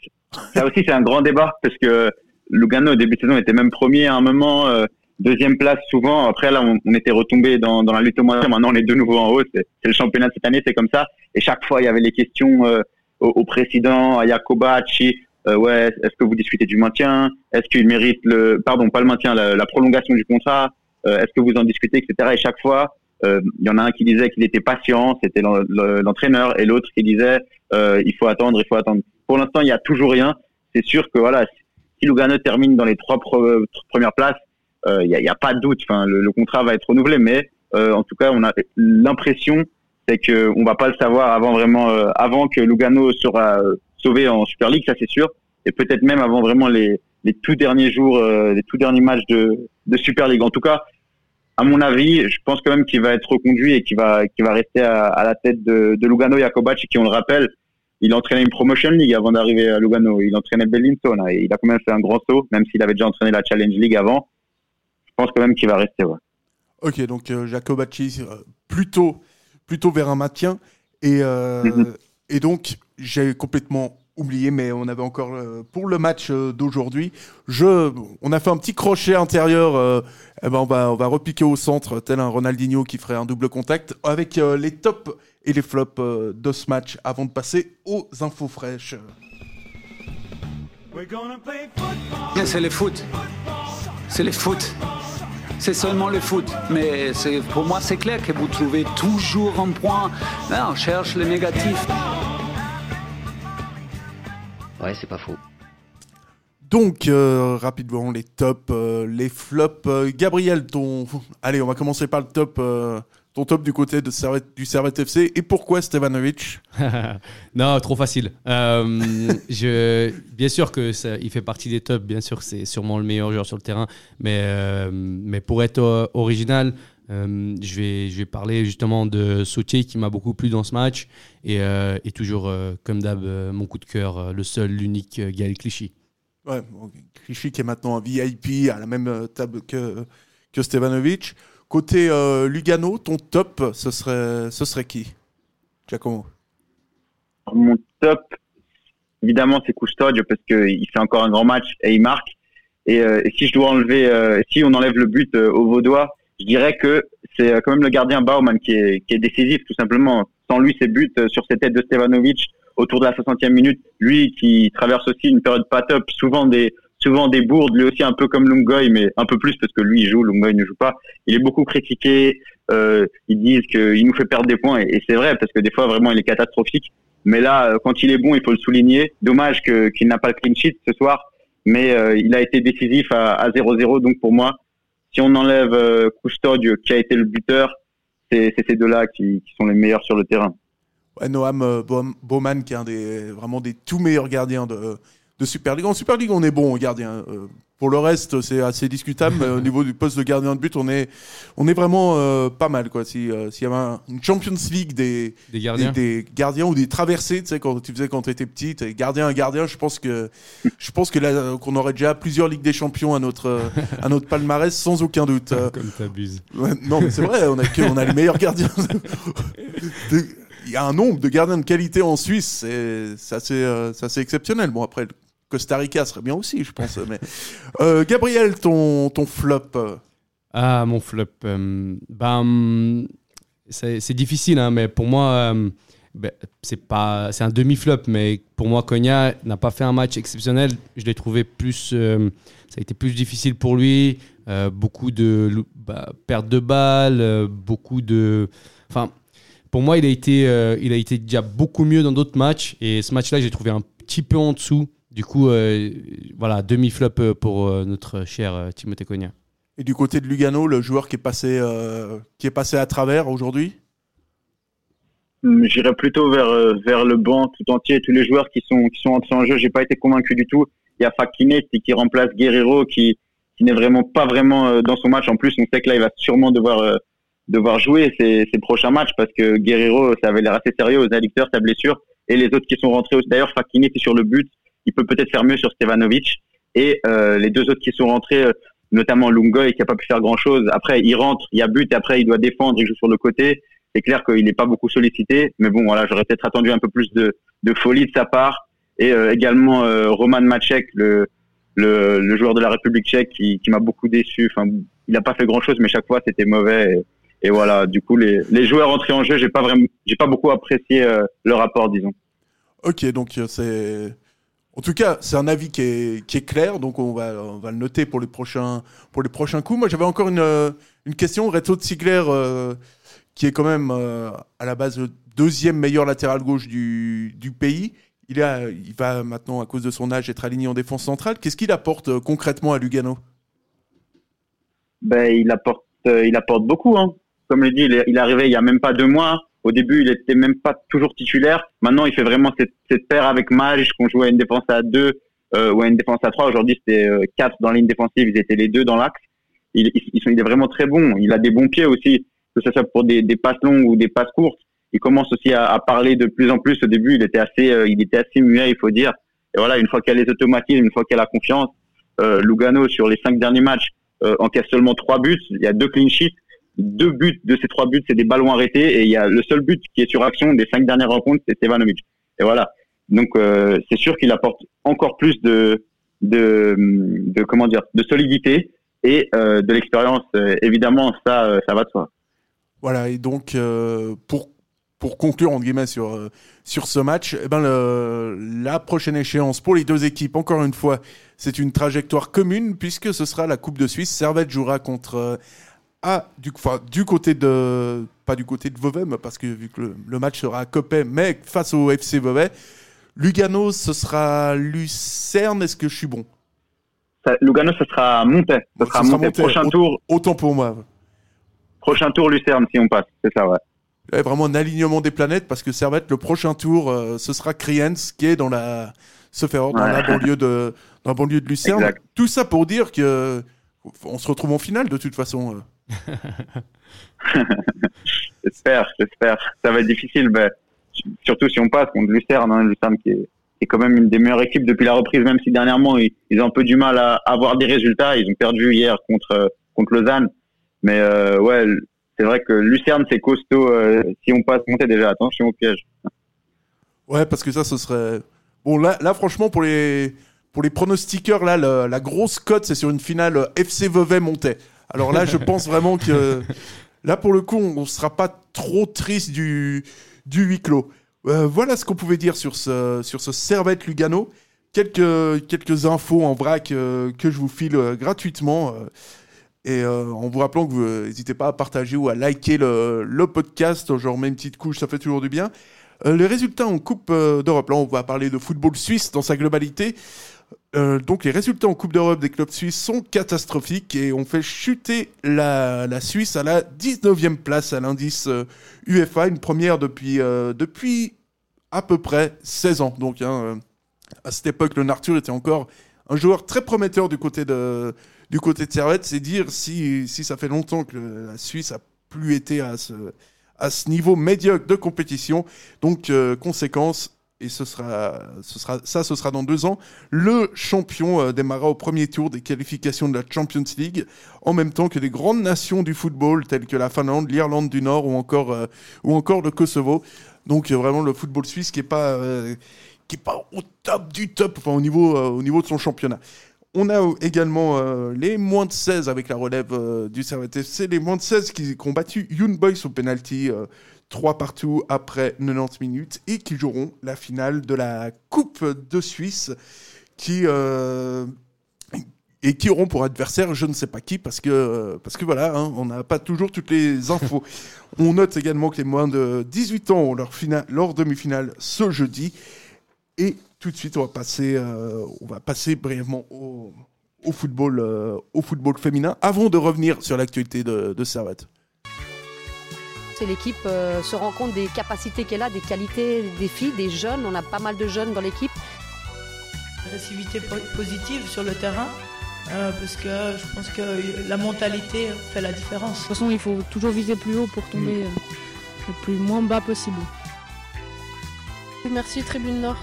ça aussi c'est un grand débat parce que Lugano au début de saison était même premier à un moment, euh, deuxième place souvent. Après là on, on était retombé dans, dans la lutte au moins. Maintenant on est de nouveau en haut. C'est le championnat de cette année, c'est comme ça. Et chaque fois il y avait les questions euh, au, au président, à Yakobachi. Euh, ouais, est-ce que vous discutez du maintien? Est-ce qu'il mérite le pardon pas le maintien, la, la prolongation du contrat? Est-ce que vous en discutez, etc. Et chaque fois euh, il y en a un qui disait qu'il était patient, c'était l'en- le- l'entraîneur, et l'autre qui disait euh, il faut attendre, il faut attendre. Pour l'instant, il y a toujours rien. C'est sûr que voilà, si Lugano termine dans les trois pre- premières places, euh, il n'y a, pas de doute. Enfin, le, contrat va être renouvelé, mais euh, en tout cas, on a l'impression c'est que on va pas le savoir avant vraiment, euh, avant que Lugano sera euh, sauvé en Super League, ça c'est sûr, et peut-être même avant vraiment les, les tout derniers jours, les tout derniers matchs de, de Super League. En tout cas, à mon avis, je pense quand même qu'il va être reconduit et qu'il va, qu'il va rester à, à la tête de, de Lugano Jakobac, qui on le rappelle, il entraînait une Promotion League avant d'arriver à Lugano. Il entraînait hein, et il a quand même fait un grand saut, même s'il avait déjà entraîné la Challenge League avant. Je pense quand même qu'il va rester. Ouais. Ok, donc euh, Jacobacci euh, plutôt, plutôt vers un maintien. Et, euh, Mhm. et donc, j'ai complètement oublié, mais on avait encore euh, pour le match euh, d'aujourd'hui, je, on a fait un petit crochet intérieur. euh, eh ben on va, on va repiquer au centre, tel un Ronaldinho qui ferait un double contact, avec euh, les tops et les flops euh, de ce match, avant de passer aux infos fraîches. C'est le foot. C'est le foot. C'est seulement le foot. Mais c'est- pour moi, c'est clair que vous trouvez toujours un point. Là, on cherche le négatif. Ouais, c'est pas faux. Donc, euh, rapidement, les tops, euh, les flops. Euh, Gabriel, ton. *laughs* Allez, on va commencer par le top. euh, ton top du côté de Servette- du Servette FC. Et pourquoi Stevanovic? *laughs* Non, trop facile. Euh, *laughs* je, bien sûr que ça, il fait partie des tops. Bien sûr que c'est sûrement le meilleur joueur sur le terrain. Mais, euh, mais pour être euh, original, euh, je, vais, je vais parler justement de Sautier qui m'a beaucoup plu dans ce match. Et, euh, et toujours, euh, comme d'hab, euh, mon coup de cœur, euh, le seul, l'unique euh, Gaël Clichy. Ouais, bon, Clichy qui est maintenant un VIP à la même euh, table que, que Stevanovic. Côté euh, Lugano, ton top, ce serait, ce serait qui Giacomo? Mon top, évidemment, c'est Custodio parce qu'il fait encore un grand match et il marque. Et, euh, et si je dois enlever, euh, si on enlève le but euh, au Vaudois, je dirais que c'est euh, quand même le gardien Baumann qui est, qui est décisif, tout simplement. Sans lui, ses buts euh, sur ses têtes de Stevanovic autour de la 60e minute, lui qui traverse aussi une période pas top, souvent des souvent des bourdes, lui aussi un peu comme Lungoy, mais un peu plus parce que lui il joue, Lungoy ne joue pas. Il est beaucoup critiqué. Euh, ils disent qu'il nous fait perdre des points et, et c'est vrai parce que des fois vraiment il est catastrophique. Mais là, euh, quand il est bon, il faut le souligner. Dommage que qu'il n'a pas le clean sheet ce soir, mais euh, il a été décisif à 0-0. Donc pour moi, si on enlève euh, qui a été le buteur, c'est ces deux-là qui, sont les meilleurs sur le terrain. Noam euh, Baum- Baumann, qui est un des, vraiment des tout meilleurs gardiens de, de Super League. En Super League, on est bon, gardien. Euh, pour le reste, c'est assez discutable. mais au *laughs* niveau du poste de gardien de but, on est, on est vraiment euh, pas mal. Quoi. Si, euh, s'il y avait un- une Champions League des, Des gardiens. des, des gardiens ou des traversées, tu sais, quand tu faisais quand tu étais petit, gardien, un gardien, je pense que, *laughs* je pense que là, qu'on aurait déjà plusieurs Ligues des Champions à notre, euh, à notre palmarès sans aucun doute. Euh, Comme t'abuses. Ouais, non, mais c'est vrai, on a, que- on a les meilleurs gardiens. *laughs* De- Il y a un nombre de gardiens de qualité en Suisse, c'est c'est assez, euh, c'est assez exceptionnel. Bon, après, Costa Rica serait bien aussi, je pense. Mais Euh, Gabriel, ton, ton flop. Ah, mon flop. euh, ben, c'est difficile, hein, mais pour moi, euh, ben, c'est pas, c'est un demi-flop. Mais pour moi, Konya n'a pas fait un match exceptionnel. Je l'ai trouvé plus, ça a été plus difficile pour lui. Beaucoup de bah, perte de balles, beaucoup de, enfin, pour moi, il a été, il a été déjà beaucoup mieux dans d'autres matchs. Et ce match-là, j'ai trouvé un petit peu en dessous. Du coup, euh, voilà, demi-flop euh, pour euh, notre cher euh, Timothée Konya. Et du côté de Lugano, le joueur qui est passé, euh, qui est passé à travers aujourd'hui? Hum, J'irais plutôt vers vers le banc tout entier, tous les joueurs qui sont qui sont entrés en jeu. J'ai pas été convaincu du tout. Il y a Fakine qui remplace Guerrero, qui qui n'est vraiment pas vraiment dans son match. En plus, on sait que là, il va sûrement devoir devoir jouer ses, ses prochains matchs parce que Guerrero, ça avait l'air assez sérieux aux addicteurs, sa blessure, et les autres qui sont rentrés aussi. D'ailleurs, Fakine est sur le but. Il peut peut-être faire mieux sur Stevanovic. Et euh, les deux autres qui sont rentrés, euh, notamment Lungoy, qui a pas pu faire grand-chose. Après, il rentre, il y a but, et après, il doit défendre, il joue sur le côté. C'est clair qu'il n'est pas beaucoup sollicité, mais bon, voilà, j'aurais peut-être attendu un peu plus de, de folie de sa part. Et euh, également Roman Macek, le, le, joueur de la République tchèque, qui, m'a beaucoup déçu. Enfin, il n'a pas fait grand-chose, mais chaque fois c'était mauvais. Et, voilà, du coup, les, les joueurs entrés en jeu, j'ai pas pas beaucoup apprécié euh, le rapport, disons. Ok, donc c'est. En tout cas, c'est un avis qui est, clair, donc on va, le noter pour les prochains, coups. Moi, j'avais encore une, question. Reto Ziegler, euh, qui est quand même euh, à la base le deuxième meilleur latéral gauche du, pays, il, a, il va maintenant, à cause de son âge, être aligné en défense centrale. Qu'est-ce qu'il apporte euh, concrètement à Lugano? Ben, il apporte, il apporte beaucoup. Hein. Comme je dis, il est, il est arrivé il y a même pas deux mois. Au début, il était même pas toujours titulaire. Maintenant, il fait vraiment cette, paire avec Mage qu'on jouait à une défense à deux euh, ou à une défense à trois. Aujourd'hui, c'était euh, quatre dans la ligne défensive. Ils étaient les deux dans l'axe. Il, est vraiment très bon. Il a des bons pieds aussi, que ce soit pour des, passes longues ou des passes courtes. Il commence aussi à, parler de plus en plus. Au début, il était assez, euh, il était assez muet, il faut dire. Et voilà, une fois a les automatismes, une fois qu'il a confiance, euh, Lugano sur les cinq derniers matchs euh, encaisse seulement trois buts. Il y a deux clean sheets. Deux buts de ces trois buts, c'est des ballons arrêtés. Et il y a le seul but qui est sur action des cinq dernières rencontres, c'est Stevanovic. Et voilà. Donc euh, c'est sûr qu'il apporte encore plus de, de, comment dire, de solidité et euh, de l'expérience. Euh, évidemment, ça, ça va de soi. Voilà. Et donc pour pour conclure entre guillemets sur sur ce match, eh ben la prochaine échéance pour les deux équipes, encore une fois, c'est une trajectoire commune puisque ce sera la Coupe de Suisse. Servette jouera contre à du, enfin, du côté de pas du côté de Vevey, mais parce que vu que le, le match sera à Copet, mais face au FC Vevey. Lugano, ce sera Lucerne. Est-ce que je suis bon? Ça, Lugano, ce sera Montais. Ce sera. Prochain Autant- tour. Autant pour moi. Prochain tour Lucerne si on passe. C'est ça, ouais. Vraiment un alignement des planètes parce que Servette, le prochain tour, euh, ce sera Kriens qui est dans la, se dans la banlieue de, dans la banlieue de Lucerne. Exact. Tout ça pour dire que on se retrouve en finale de toute façon. *laughs* J'espère, j'espère. Ça va être difficile, mais surtout si on passe contre Lucerne, hein, Lucerne qui est, quand même une des meilleures équipes depuis la reprise, même si dernièrement ils, ont un peu du mal à avoir des résultats. Ils ont perdu hier contre euh, contre Lausanne, mais euh, ouais, c'est vrai que Lucerne c'est costaud. euh, si on passe, montez déjà. Attention au piège. Ouais, parce que ça, ce serait bon. Là, là, franchement, pour les pour les pronostiqueurs, là, la grosse cote, c'est sur une finale FC Vevey Montais. Alors là, je pense vraiment que là, pour le coup, on, on sera pas trop triste du du huis clos. Euh, voilà ce qu'on pouvait dire sur ce sur ce Servette Lugano. Quelques quelques infos en vrac euh, que je vous file euh, gratuitement. et en vous rappelant que vous n'hésitez pas à partager ou à liker le, le podcast, remets une petite couche, ça fait toujours du bien. Les résultats en Coupe d'Europe, là on va parler de football suisse dans sa globalité. Euh, donc les résultats en Coupe d'Europe des clubs suisses sont catastrophiques et on fait chuter la, la Suisse à la 19e place à l'indice euh, UEFA, une première depuis, euh, depuis à peu près 16 ans. Donc hein, à cette époque, le Arthur était encore un joueur très prometteur du côté de, du côté de Servette. C'est dire si, si ça fait longtemps que la Suisse a plus été à ce, à ce niveau médiocre de compétition. Donc, conséquence, et ce sera, ça, ce sera dans deux ans. Le champion euh, démarra au premier tour des qualifications de la Champions League, en même temps que des grandes nations du football telles que la Finlande, l'Irlande du Nord ou encore, euh, ou encore le Kosovo. Donc euh, vraiment le football suisse qui est pas, euh, qui est pas au top du top, enfin au niveau, au niveau de son championnat. On a également les moins de 16 avec la relève du Servette FC, les moins de 16 qui, qui ont battu Young Boys au penalty. 3 partout après 90 minutes et qui joueront la finale de la Coupe de Suisse qui euh, et qui auront pour adversaire je ne sais pas qui parce que parce que voilà hein, on n'a pas toujours toutes les *laughs* infos. on note également que les moins de 18 ans ont leur finale leur demi-finale ce jeudi et tout de suite on va passer euh, on va passer brièvement au, au football euh, au football féminin avant de revenir sur l'actualité de, de Servette. C'est l'équipe euh, se rend compte des capacités qu'elle a, des qualités des filles, des jeunes. On a pas mal de jeunes dans l'équipe. agressivité po- positive sur le terrain, euh, parce que je pense que la mentalité fait la différence. De toute façon, il faut toujours viser plus haut pour tomber euh, le plus moins bas possible. Merci Tribune Nord.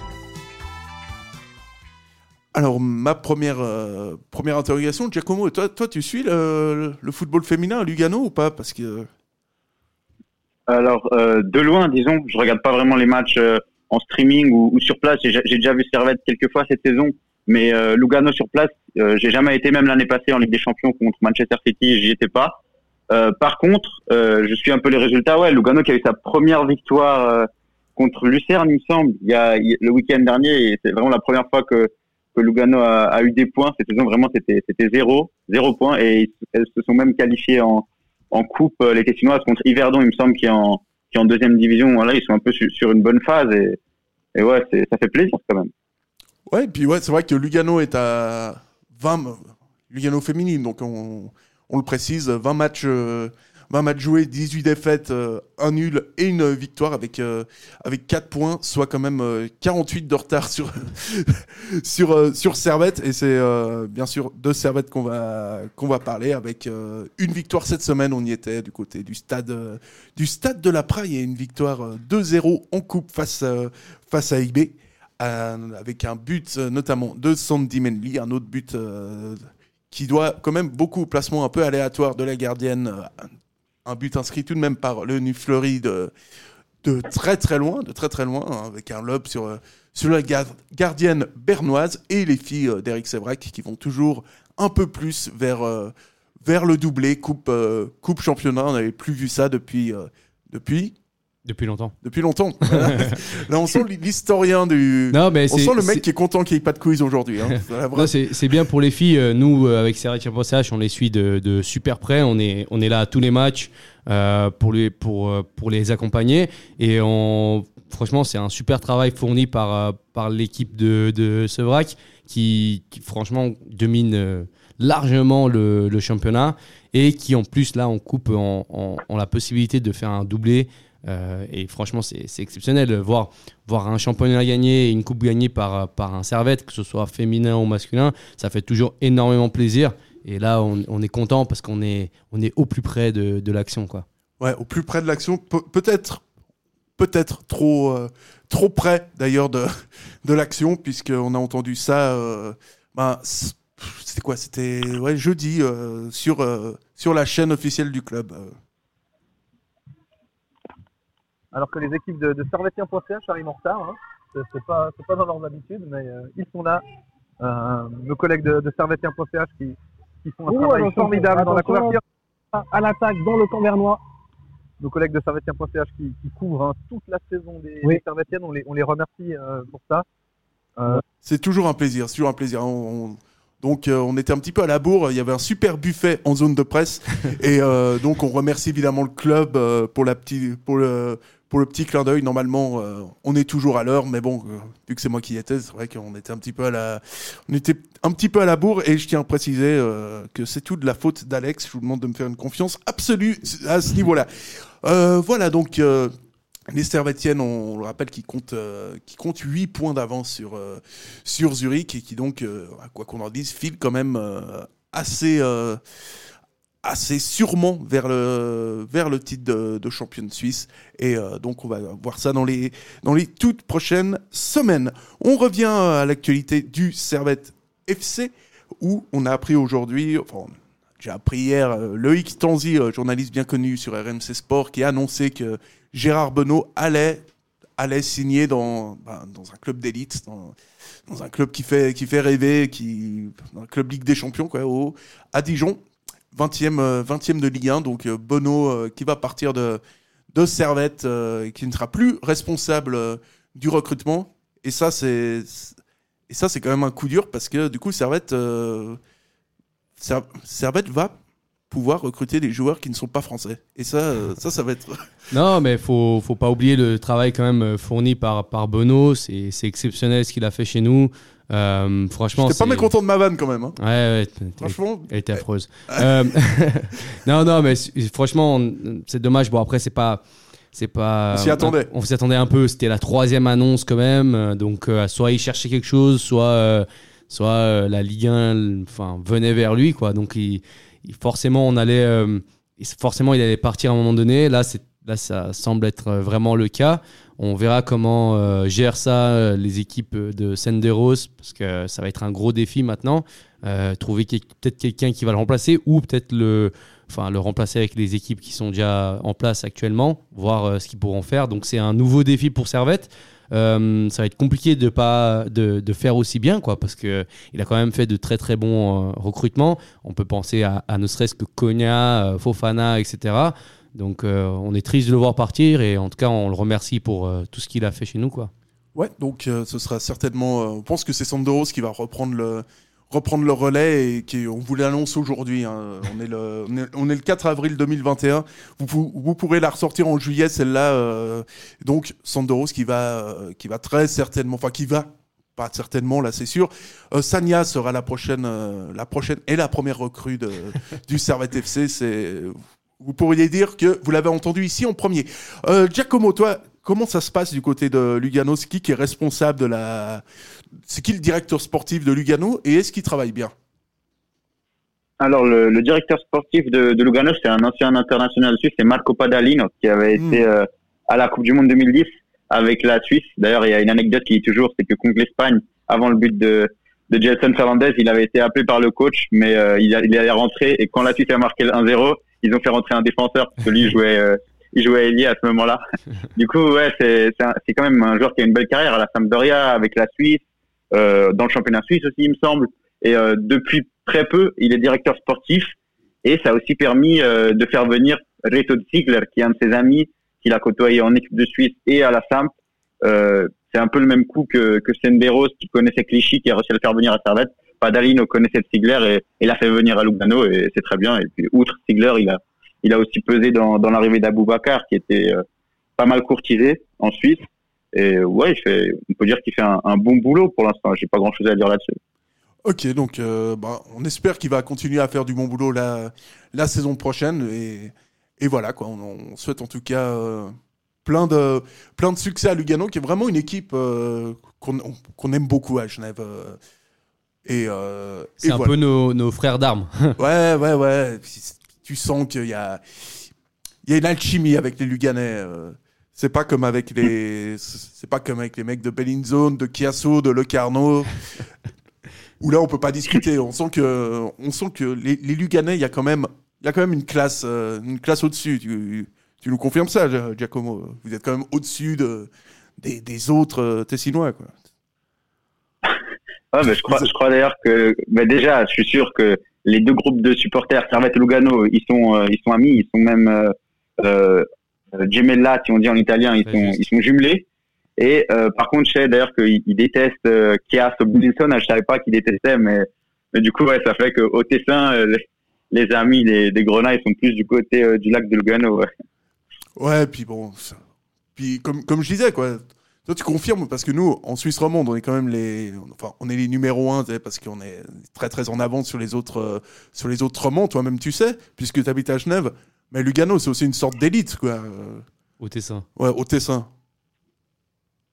Alors, ma première, euh, première interrogation, Giacomo, toi, toi tu suis le, le football féminin à Lugano ou pas? Parce que. Alors, euh, de loin, disons, je regarde pas vraiment les matchs euh, en streaming ou, ou sur place. J'ai déjà vu Servette quelques fois cette saison, mais euh, Lugano sur place, euh, j'ai jamais été, même l'année passée en Ligue des Champions contre Manchester City, j'y étais pas. Euh, par contre, euh, je suis un peu les résultats. Ouais, Lugano qui a eu sa première victoire contre Lucerne, il me semble, il y a, il le week-end dernier, et c'est vraiment la première fois que, que Lugano a, a eu des points. Cette saison, vraiment, c'était zéro, zéro point, et elles se sont même qualifiées en en coupe euh, les Tessinoises contre Yverdon, il me semble, qui est en, qui en deuxième division. Voilà, ils sont un peu su- sur une bonne phase et, et ouais, ça fait plaisir quand même. Ouais, et puis ouais, c'est vrai que Lugano est à 20. Lugano féminine, donc on, on le précise, 20 matchs, euh, 20 matchs joués, 18 défaites, euh, un nul et une victoire avec, euh, avec 4 points, soit quand même euh, 48 de retard sur, *laughs* sur, euh, sur Servette. Et c'est euh, bien sûr de Servette qu'on va, qu'on va parler avec euh, une victoire cette semaine. On y était du côté du stade, euh, du stade de la Praille et une victoire euh, 2-0 en coupe face, euh, face à IB. euh, avec un but euh, notamment de Sandy Menley, un autre but euh, qui doit quand même beaucoup au placement un peu aléatoire de la gardienne, euh, un but inscrit tout de même par le Fleury de, de très très loin, de très très loin, hein, avec un lob sur, euh, sur la gar- gardienne bernoise et les filles euh, d'Eric Sévrac qui vont toujours un peu plus vers, euh, vers le doublé, coupe, coupe championnat. On n'avait plus vu ça depuis, depuis Depuis longtemps. depuis longtemps. *laughs* Là, on sent l'historien du. Non, mais on sent le mec qui est content qu'il n'y ait pas de quiz aujourd'hui. hein. *laughs* C'est bien pour les filles. Euh, Nous, euh, avec Servet.ch, on les suit de, de super près. On est, on est là à tous les matchs euh, pour, les, pour, pour les accompagner. Et on, franchement, c'est un super travail fourni par, par l'équipe de, de Sevrac qui, qui, franchement, domine largement le, le championnat et qui, en plus, là, on coupe en, en- en la possibilité de faire un doublé. Euh, et franchement, c'est exceptionnel. Voir, voir un championnat gagné et une coupe gagnée par, par un servette, que ce soit féminin ou masculin, ça fait toujours énormément plaisir. Et là, on, est content parce qu'on est, on est au plus près de, de l'action. quoi. Ouais, au plus près de l'action, Pe- peut-être, peut-être trop, euh, trop près d'ailleurs de, *laughs* de l'action, puisqu'on a entendu ça. euh, ben, c'était quoi? C'était ouais, jeudi euh, sur, euh, sur la chaîne officielle du club. Alors que les équipes de, de servetien.ch arrivent en retard. Hein. C'est- pas, dans leurs habitudes, mais euh, ils sont là. Euh, nos collègues de, de servetien.ch qui, qui font un Oh, travail formidable dans la couverture. À l'attaque dans le camp bernois. Nos collègues de servetien.ch qui, qui couvrent hein, toute la saison des, Oui. des servetiennes, on les, on les remercie euh, pour ça. Euh, C'est toujours un plaisir, c'est toujours un plaisir. On- on- donc euh, on était un petit peu à la bourre, il y avait un super buffet en zone de presse *laughs* et euh, donc on remercie évidemment le club euh, pour la petite pour le pour le petit clin d'œil. Normalement on est toujours à l'heure, mais bon vu que c'est moi qui y étais, c'est vrai qu'on était un petit peu à la on était un petit peu à la bourre et je tiens à préciser que c'est tout de la faute d'Alex. Je vous demande de me faire une confiance absolue à ce niveau-là. Voilà donc. Euh, Les Servetiennes, on, le rappelle, qui euh, comptent 8 points d'avance sur, euh, sur Zurich et qui donc, euh, quoi qu'on en dise, file quand même euh, assez, euh, sûrement vers le, titre de, de championne suisse. Et euh, donc, on va voir ça dans les, dans les toutes prochaines semaines. On revient à l'actualité du Servette FC où on a appris aujourd'hui, j'ai appris hier, euh, Loïc Tanzi, euh, journaliste bien connu sur RMC Sport, qui a annoncé que Gérard Benoît allait, allait signer dans, ben, dans un club d'élite, dans, un club qui fait, qui fait rêver, qui, un club Ligue des Champions, quoi, au, à Dijon, 20e, euh, 20e de Ligue 1. Donc euh, qui va partir de, de Servette, et qui ne sera plus responsable du recrutement. Et ça, c'est. Et ça, c'est quand même un coup dur parce que du coup, Servette, Ser- Servette va pouvoir recruter des joueurs qui ne sont pas français. Et ça, euh, ça, ça va être. *laughs* Non, mais faut faut pas oublier le travail quand même euh, fourni par par Beno. C'est c'est exceptionnel ce qu'il a fait chez nous. Euh, franchement, J'étais pas c'est- mécontent de ma vanne quand même. hein. Ouais, ouais. Franchement. elle était affreuse. *laughs* Euh, *laughs* non, non, mais franchement, c'est dommage. Bon, après, c'est pas. C'est pas. On s'y attendait. On s'y attendait un peu. C'était la troisième annonce quand même. Donc, euh, soit il cherchait quelque chose, soit, soit euh, la Ligue 1 enfin, venait vers lui. Quoi. Donc, forcément, on allait. euh, forcément, il allait partir à un moment donné. Là, là ça semble être euh, vraiment le cas. On verra comment euh, gèrent ça les équipes de Senderos, parce que ça va être un gros défi maintenant. Trouver peut-être quelqu'un qui va le remplacer ou peut-être le, enfin, le remplacer avec les équipes qui sont déjà en place actuellement, voir ce qu'ils pourront faire. Donc c'est un nouveau défi pour Servette. Euh, ça va être compliqué de pas de, de faire aussi bien quoi parce que il a quand même fait de très très bons euh, recrutements on peut penser à, ne serait-ce que Konya euh, Fofana etc donc on est triste de le voir partir et en tout cas on le remercie pour tout ce qu'il a fait chez nous quoi Ouais, donc ce sera certainement. on pense que c'est Sanderos qui va reprendre le reprendre le relais et qui on vous l'annonce aujourd'hui. hein. On est le on est, on est le 4 avril 2021. Vous, vous pourrez la ressortir en juillet celle-là. euh, donc Sanderos qui va euh, qui va très certainement, enfin qui va pas certainement là c'est sûr. Euh, Sanya sera la prochaine euh, la prochaine et la première recrue de, *laughs* du Servette FC. C'est vous pourriez dire que vous l'avez entendu ici en premier. Euh, Giacomo, toi, comment ça se passe du côté de Lugano? C'est qui qui est responsable de la... C'est qui le directeur sportif de Lugano et est-ce qu'il travaille bien? Alors, le, le directeur sportif de, de Lugano, c'est un ancien international suisse, c'est Marco Padalino, qui avait été euh, à la Coupe du Monde 2010 avec la Suisse. D'ailleurs, il y a une anecdote qui est toujours, c'est que contre l'Espagne, avant le but de, de Gelson Fernandez, il avait été appelé par le coach, mais euh, il, a- il allait rentrer. Et quand la Suisse a marqué le 1-0, ils ont fait rentrer un défenseur, parce que lui, *laughs* jouait, euh, il jouait ailier à ce moment-là. *laughs* du coup, ouais, c'est c'est quand même un joueur qui a une belle carrière à la Sampdoria, avec la Suisse, euh, dans le championnat suisse aussi, il me semble. Et euh, depuis très peu, il est directeur sportif. Et ça a aussi permis euh, de faire venir Reto Ziegler, qui est un de ses amis, qu'il a côtoyé en équipe de Suisse et à la Samp. Euh, c'est un peu le même coup que, que Senderos, qui connaissait Clichy, qui a réussi à le faire venir à Servette. Padalino connaissait Ziegler et, et l'a fait venir à Lugano, et c'est très bien. Et puis, outre Ziegler, il a, il a aussi pesé dans, dans l'arrivée d'Aboubacar, qui était euh, pas mal courtisé en Suisse. Et ouais, il fait, on peut dire qu'il fait un, un bon boulot pour l'instant. J'ai pas grand chose à dire là-dessus. Ok, donc euh, bah, on espère qu'il va continuer à faire du bon boulot la, la saison prochaine. Et, et voilà, quoi, on, on souhaite en tout cas euh, plein, de, plein de succès à Lugano, qui est vraiment une équipe euh, qu'on aime beaucoup à Genève. euh, et, euh, c'est un voilà. peu nos, nos frères d'armes Ouais, ouais, ouais. Tu sens qu'il y a, il y a une alchimie avec les Luganais. euh. C'est pas comme avec les, c'est pas comme avec les mecs de Bellinzone, de Chiasso, de Le Carnot. où là, on peut pas discuter. On sent que, on sent que les, Luganais, il y a quand même, il y a quand même une classe, euh, une classe au-dessus. Tu, nous confirmes ça, Gia- Giacomo? Vous êtes quand même au-dessus de, des, autres euh, Tessinois, quoi. *laughs* Mais je crois, je crois d'ailleurs que, mais déjà, je suis sûr que les deux groupes de supporters, Servette et Lugano, ils sont, euh, ils sont amis, ils sont même euh, euh, gemellati, on dit en italien, ils sont, ils sont jumelés. Et euh, par contre, je sais d'ailleurs qu'ils ils détestent euh, Chiasso Bulinson. Je savais pas qu'ils détestaient, mais, mais du coup, ouais, ça fait qu'au Tessin, euh, les, les amis des, des Grenats, ils sont plus du côté euh, du lac de Lugano. Ouais. Ouais, puis bon, ça- puis comme, comme je disais, quoi. Toi, tu confirmes parce que nous, en Suisse romande, on est quand même les, enfin, on est les numéros un, parce qu'on est très très en avance sur les autres, euh, sur les autres romands. Toi-même, tu sais, puisque tu habites à Genève. Mais Lugano, c'est aussi une sorte d'élite, quoi. Au Tessin. Ouais, au Tessin.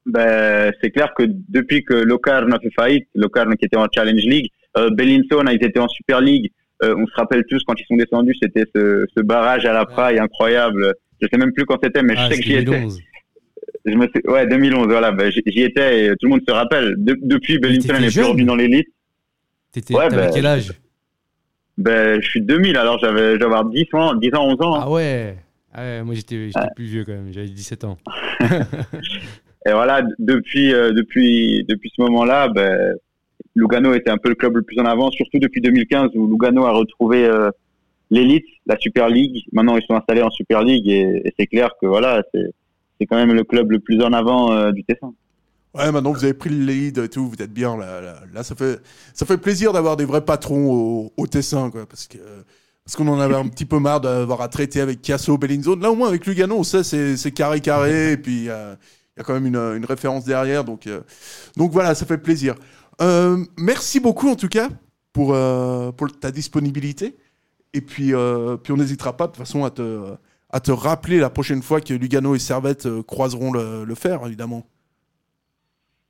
Ben, c'est clair que depuis que Locarno a fait faillite, Locarno qui était en Challenge League, euh, Bellinson a été en Super League. Euh, on se rappelle tous quand ils sont descendus, c'était ce, ce barrage à la praille incroyable. Je sais même plus quand c'était, mais Ah, je sais que j'y étais. 2011. Je me suis- ouais, 2011, voilà. Ben, j'y étais et tout le monde se rappelle. De- depuis, t'étais n'est plus revenu dans l'élite. T'étais, Ouais, ben, quel âge? Ben, je suis 2000, alors j'avais, j'avais avoir 10 ans, 10 ans, 11 ans. Ah ouais. Ah ouais, moi j'étais, j'étais plus vieux quand même, j'avais 17 ans. *laughs* Et voilà, depuis, euh, depuis, depuis ce moment-là, ben, Lugano était un peu le club le plus en avant, surtout depuis 2015 où Lugano a retrouvé euh, l'élite, la Super League. Maintenant, ils sont installés en Super League et, et c'est clair que voilà, c'est, c'est quand même le club le plus en avant euh, du Tessin. Ouais, maintenant vous avez pris le lead et tout, vous êtes bien là. Là, ça fait ça fait plaisir d'avoir des vrais patrons au, Tessin, parce que parce qu'on en avait un petit peu marre d'avoir à traiter avec Casso, Bellinzone. Là, au moins avec Lugano, on sait c'est c'est carré carré et puis euh, il y a quand même une, référence derrière, donc euh, donc voilà, ça fait plaisir. Merci beaucoup en tout cas pour pour ta disponibilité et puis puis on n'hésitera pas de toute façon à te à te rappeler la prochaine fois que Lugano et Servette euh, croiseront le, le fer, évidemment.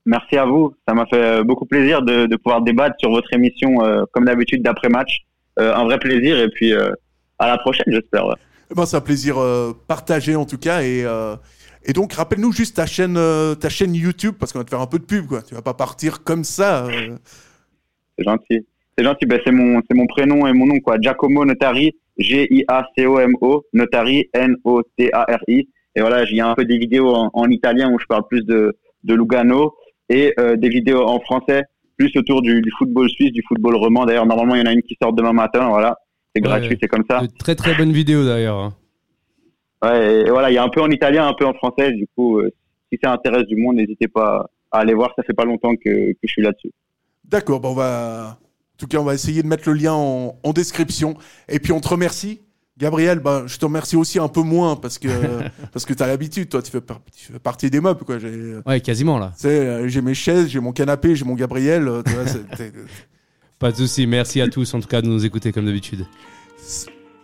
Merci à vous. Ça m'a fait euh, beaucoup plaisir de, de pouvoir débattre sur votre émission, euh, comme d'habitude, d'après-match. Euh, un vrai plaisir et puis euh, à la prochaine, j'espère. ouais. Eh ben, c'est un plaisir partagé en tout cas. Et, et donc, rappelle-nous juste ta chaîne, ta chaîne YouTube, parce qu'on va te faire un peu de pub. Quoi. Tu vas pas partir comme ça. C'est gentil. C'est gentil. Ben, c'est mon, mon prénom et mon nom, quoi. Giacomo Notari. G-I-A-C-O-M-O. Notari. N-O-T-A-R-I. Et voilà, il y a un peu des vidéos en, en italien où je parle plus de, de Lugano et euh, des vidéos en français plus autour du, du football suisse, du football roman. D'ailleurs, normalement, il y en a une qui sort demain matin. Voilà. C'est Ouais. gratuit, c'est comme ça. De très très bonne vidéo d'ailleurs. hein. Ouais, et voilà, il y a un peu en italien, un peu en français. Du coup, euh, si ça intéresse du monde, n'hésitez pas à aller voir. Ça fait pas longtemps que, que je suis là-dessus. D'accord, bon, on va. En tout cas, on va essayer de mettre le lien en, en description. Et puis, on te remercie. Gabriel, ben, je te remercie aussi un peu moins parce que, *laughs* parce que tu as l'habitude, toi, tu fais, par- tu fais partie des meubles. Quoi. J'ai, Ouais, quasiment là. euh, j'ai mes chaises, j'ai mon canapé, j'ai mon Gabriel. euh, *laughs* Pas de souci. Merci à tous en tout cas de nous écouter comme d'habitude.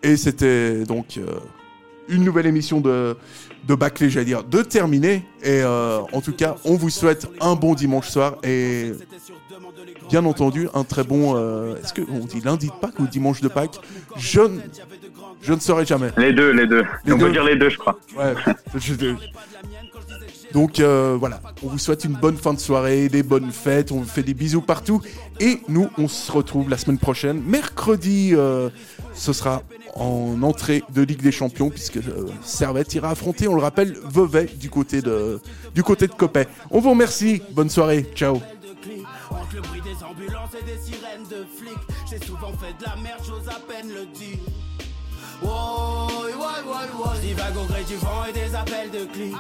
Et c'était donc euh, une nouvelle émission de, de j'allais dire, de terminer. Et euh, en tout cas, on vous souhaite un bon dimanche soir et bien entendu un très bon. euh, Est-ce qu'on dit lundi de Pâques ou dimanche de Pâques? Je, ne- je ne saurais jamais. Les deux, les deux. Les On deux. peut dire les deux, je crois. Ouais. *laughs* je- Donc euh, voilà, on vous souhaite une bonne fin de soirée, des bonnes fêtes, on vous fait des bisous partout. Et nous, on se retrouve la semaine prochaine. Mercredi, euh, ce sera en entrée de Ligue des Champions, puisque euh, Servette ira affronter, on le rappelle, Vevey du côté de, du côté de Copet. On vous remercie, bonne soirée, ciao. Bruit des sirènes de flics, j'ai souvent fait de la merde, j'ose à peine le dire. Ouais, ouais, ouais. Je divague au gré du vent et des appels de clics.